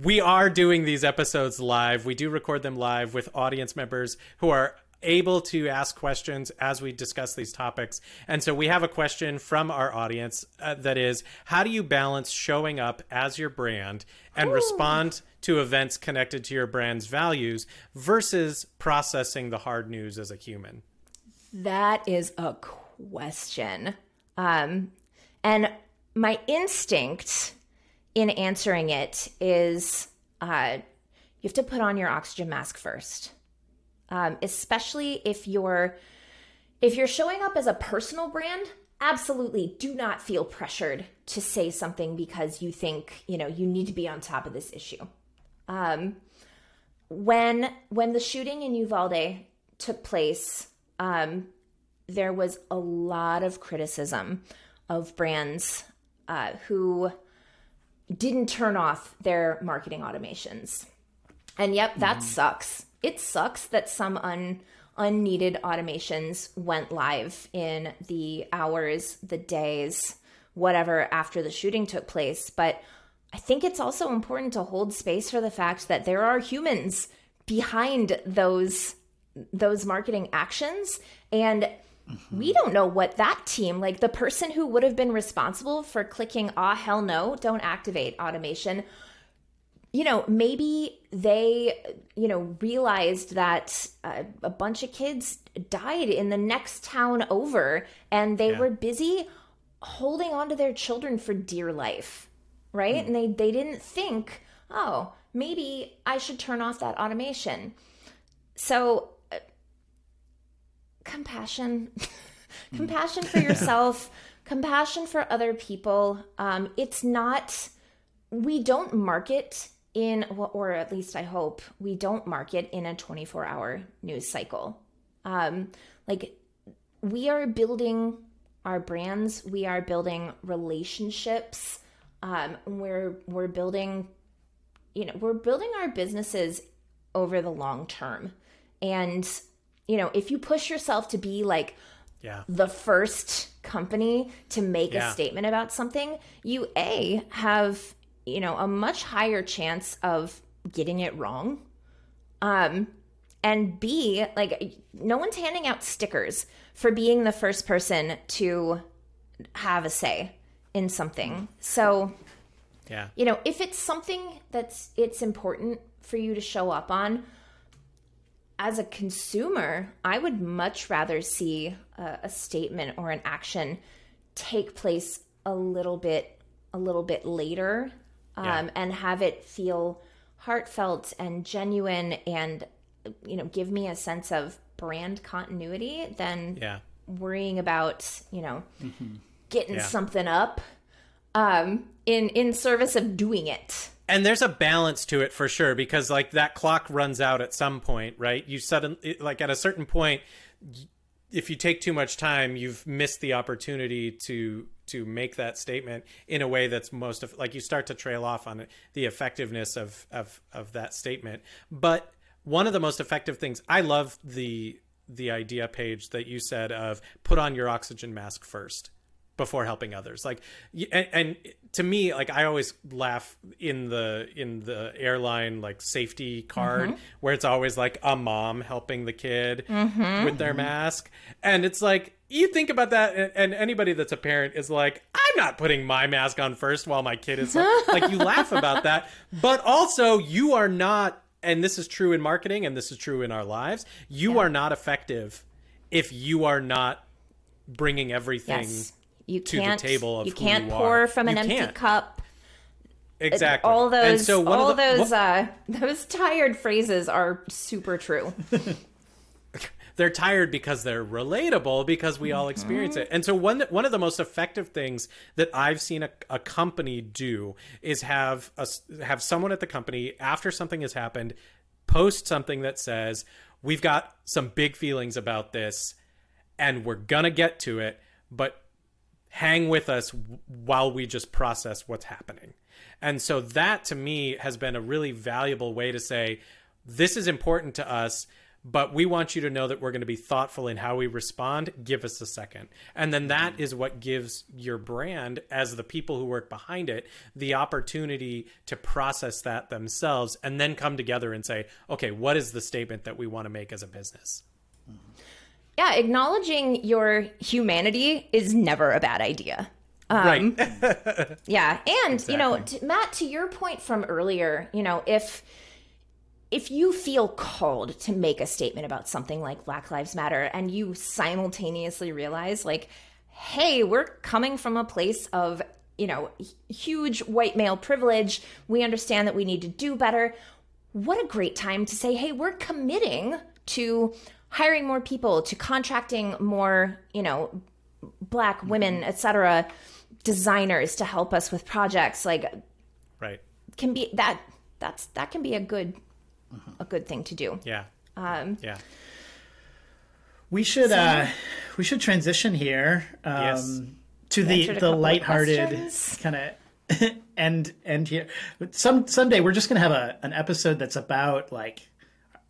We are doing these episodes live. We do record them live with audience members who are able to ask questions as we discuss these topics. And so we have a question from our audience uh, that is How do you balance showing up as your brand and Ooh. respond to events connected to your brand's values versus processing the hard news as a human? That is a question. Um, and my instinct in answering it is uh, you have to put on your oxygen mask first. Um, especially if you're if you're showing up as a personal brand absolutely do not feel pressured to say something because you think you know you need to be on top of this issue. Um, when when the shooting in uvalde took place um, there was a lot of criticism of brands uh, who didn't turn off their marketing automations. And yep, that sucks. It sucks that some un, unneeded automations went live in the hours, the days, whatever after the shooting took place. But I think it's also important to hold space for the fact that there are humans behind those those marketing actions and we don't know what that team like the person who would have been responsible for clicking ah hell no don't activate automation you know maybe they you know realized that uh, a bunch of kids died in the next town over and they Yeah. were busy holding on to their children for dear life right? And they they didn't think oh maybe i should turn off that automation. So compassion. Compassion for yourself compassion for other people. Um, it's not we don't market in or at least i hope we don't market in a 24 hour news cycle. Um, like we are building our brands we are building relationships um, we're we're building you know we're building our businesses over the long term. And you know if you push yourself to be like Yeah. the first company to make Yeah. a statement about something you a have you know a much higher chance of getting it wrong um and b like no one's handing out stickers for being the first person to have a say in something so Yeah. you know if it's something that's it's important for you to show up on as a consumer i would much rather see a, a statement or an action take place a little bit a little bit later um, Yeah. and have it feel heartfelt and genuine and you know give me a sense of brand continuity than Yeah. worrying about you know getting Yeah. something up um in in service of doing it and there's a balance to it for sure because like that clock runs out at some point right? You suddenly like at a certain point if you take too much time you've missed the opportunity to to make that statement in a way that's most of like you start to trail off on the effectiveness of of of that statement. But one of the most effective things i love the the idea Paige that you said of put on your oxygen mask first before helping others. Like and, and to me like i always laugh in the in the airline like safety card mm-hmm. where it's always like a mom helping the kid mm-hmm. with their mask. And it's like you think about that and, and anybody that's a parent is like i'm not putting my mask on first while my kid is like you laugh about that. But also you are not and this is true in marketing and this is true in our lives you are not effective if you are not bringing everything yes you to can't table of you can't you pour are. from an You empty can't. cup exactly all those and so all the, those uh those tired phrases are super true they're tired because they're relatable because we all experience Mm-hmm. it and so one one of the most effective things that i've seen a, a company do is have a, have someone at the company after something has happened post something that says we've got some big feelings about this and we're gonna get to it but hang with us while we just process what's happening. And so that to me has been a really valuable way to say this is important to us, but we want you to know that we're going to be thoughtful in how we respond. Give us a second. And then that is what gives your brand, as the people who work behind it, the opportunity to process that themselves and then come together and say, okay, what is the statement that we want to make as a business? Mm-hmm. Yeah acknowledging your humanity is never a bad idea um, right. Yeah, and you know, t- Matt, to your point from earlier, you know, if if you feel called to make a statement about something like Black Lives Matter, and you simultaneously realize, like, hey, we're coming from a place of you know huge white male privilege. We understand that we need to do better. What a great time to say, hey, we're committing to hiring more people, to contracting more, you know, black women, etc., designers to help us with projects. Like right. can be that that's that can be a good a good thing to do. Yeah. Um, Yeah. We should uh, we should transition here um, Yes. to the the couple of lighthearted kind of end end here. Some someday we're just gonna have a an episode that's about like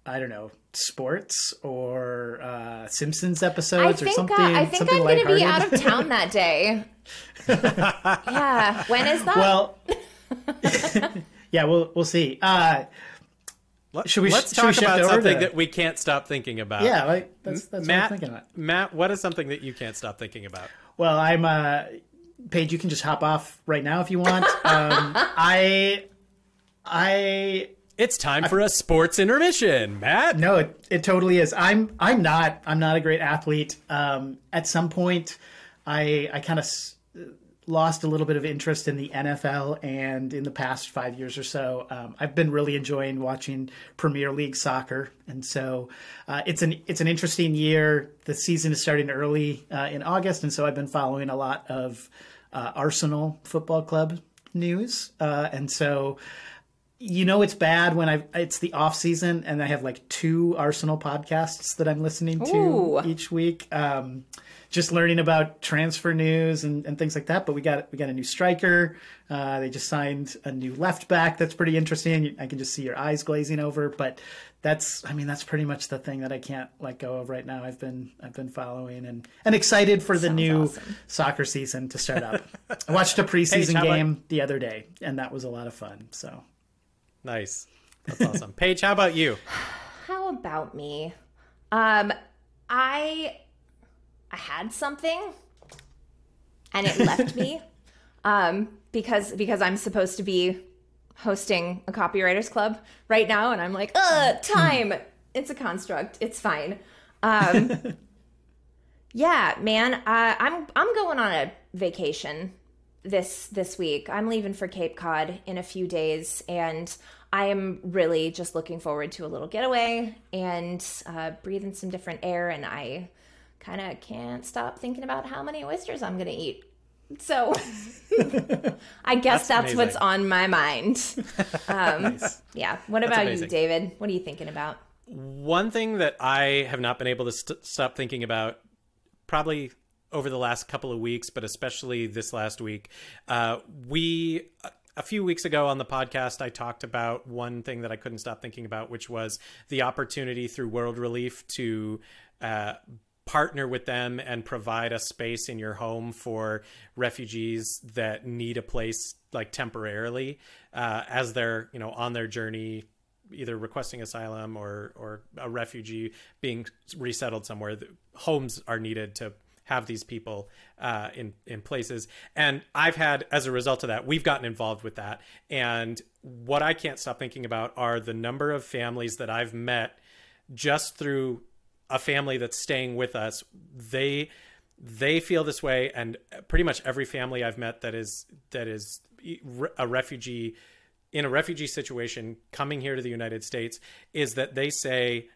I don't know sports or uh, Simpsons I episodes or something. uh, I think something I'm going to be out of town that day. yeah, when is that? well, yeah, we'll we'll see. Uh, Let, Should we- let's should talk shift about something to- that we can't stop thinking about. yeah, like, that's that's what Matt, I'm thinking about. Matt, what is something that you can't stop thinking about? Well, I'm uh Paige, you can just hop off right now if you want. Um I I It's time for a sports intermission, Matt. no, it, it totally is. I'm I'm not I'm not a great athlete. Um at some point I I kind of s- lost a little bit of interest in the NFL and in the past 5 years or so um, I've been really enjoying watching Premier League soccer and so uh, it's an it's an interesting year. The season is starting early uh, in August and so I've been following a lot of uh, Arsenal Football Club news uh, and so you know it's bad when I it's the off season and I have like two Arsenal podcasts that I'm listening to Ooh. each week. Um, just learning about transfer news and, and things like that. But we got we got a new striker. Uh, they just signed a new left back. That's pretty interesting. I can just see your eyes glazing over. But that's I mean that's pretty much the thing that I can't let go of right now. I've been I've been following and and excited for the Sounds new awesome. soccer season to start up. I watched a preseason about- game the other day and that was a lot of fun. So. Nice. That's awesome. Paige, how about you? How about me? Um, I I had something, and it left me. Um, because because I'm supposed to be hosting a copywriters club right now, and I'm like, uh, time. It's a construct. It's fine. Um, yeah, man. Uh, I'm I'm going on a vacation this this week. I'm leaving for Cape Cod in a few days, and I am really just looking forward to a little getaway and uh, breathing some different air. And I kind of can't stop thinking about how many oysters I'm gonna eat. So I guess that's, what's on my mind. Um, Yeah. What about you. David? What are you thinking about? One thing that I have not been able to st- stop thinking about, probably over the last couple of weeks, but especially this last week, uh, we a few weeks ago on the podcast, I talked about one thing that I couldn't stop thinking about, which was the opportunity through World Relief to. Uh, partner with them and provide a space in your home for refugees that need a place like temporarily uh, as they're you know on their journey either requesting asylum or or a refugee being resettled somewhere homes are needed to have these people uh, in in places. And i've had as a result of that we've gotten involved with that. And what i can't stop thinking about are the number of families that i've met just through a family that's staying with us. They they feel this way. And pretty much every family i've met that is that is a refugee in a refugee situation coming here to the united states is that they say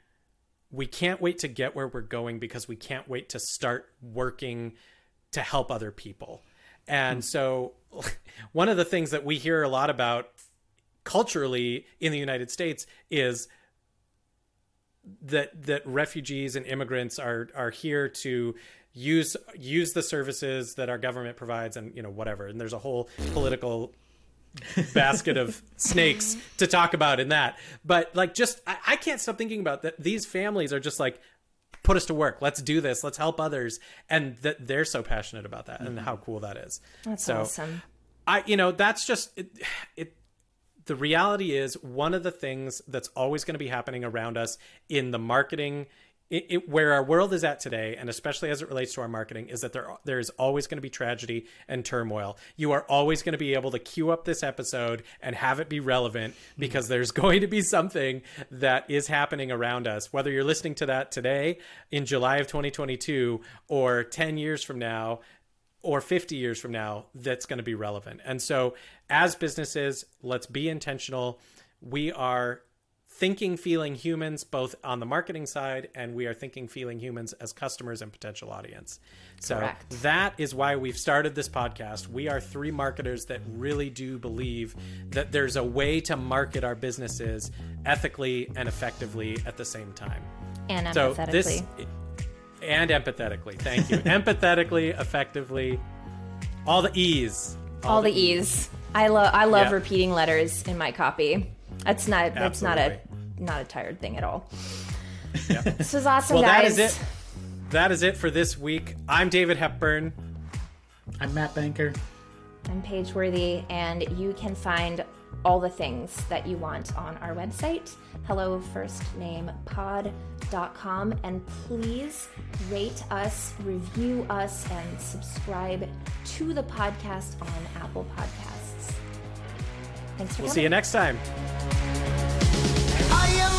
we can't wait to get where we're going because we can't wait to start working to help other people. And hmm. so one of the things that we hear a lot about culturally in the united states is that that refugees and immigrants are are here to use use the services that our government provides and you know whatever. And there's a whole political basket of snakes to talk about in that but like just I, I can't stop thinking about that these families are just like put us to work let's do this let's help others and that they're so passionate about that and how cool that is That's so awesome. I, you know, that's just it, it. The reality is, one of the things that's always going to be happening around us in the marketing, it, it, where our world is at today, and especially as it relates to our marketing, is that there there is always going to be tragedy and turmoil. You are always going to be able to queue up this episode and have it be relevant mm-hmm. because there's going to be something that is happening around us. Whether you're listening to that today in July of 2022 or 10 years from now, or 50 years from now that's going to be relevant. And so, as businesses, let's be intentional. We are thinking, feeling humans both on the marketing side, and we are thinking, feeling humans as customers and potential audience. So, Correct. that is why we've started this podcast. We are three marketers that really do believe that there's a way to market our businesses ethically and effectively at the same time. And So, empathetically. this and empathetically. Thank you. empathetically, effectively, all the E's. All, the E's. I love I love Yeah. repeating letters in my copy. That's not that's not a Absolutely. Not a tired thing at all. This was awesome, Well, that guys. is it. That is it for this week. I'm David Hepburn. I'm Matt Banker. I'm Paige Worthy, and you can find all the things that you want on our website, hellofirstnamepod.com. And please rate us, review us, and subscribe to the podcast on Apple Podcasts. Thanks for We'll coming. see you next time. I am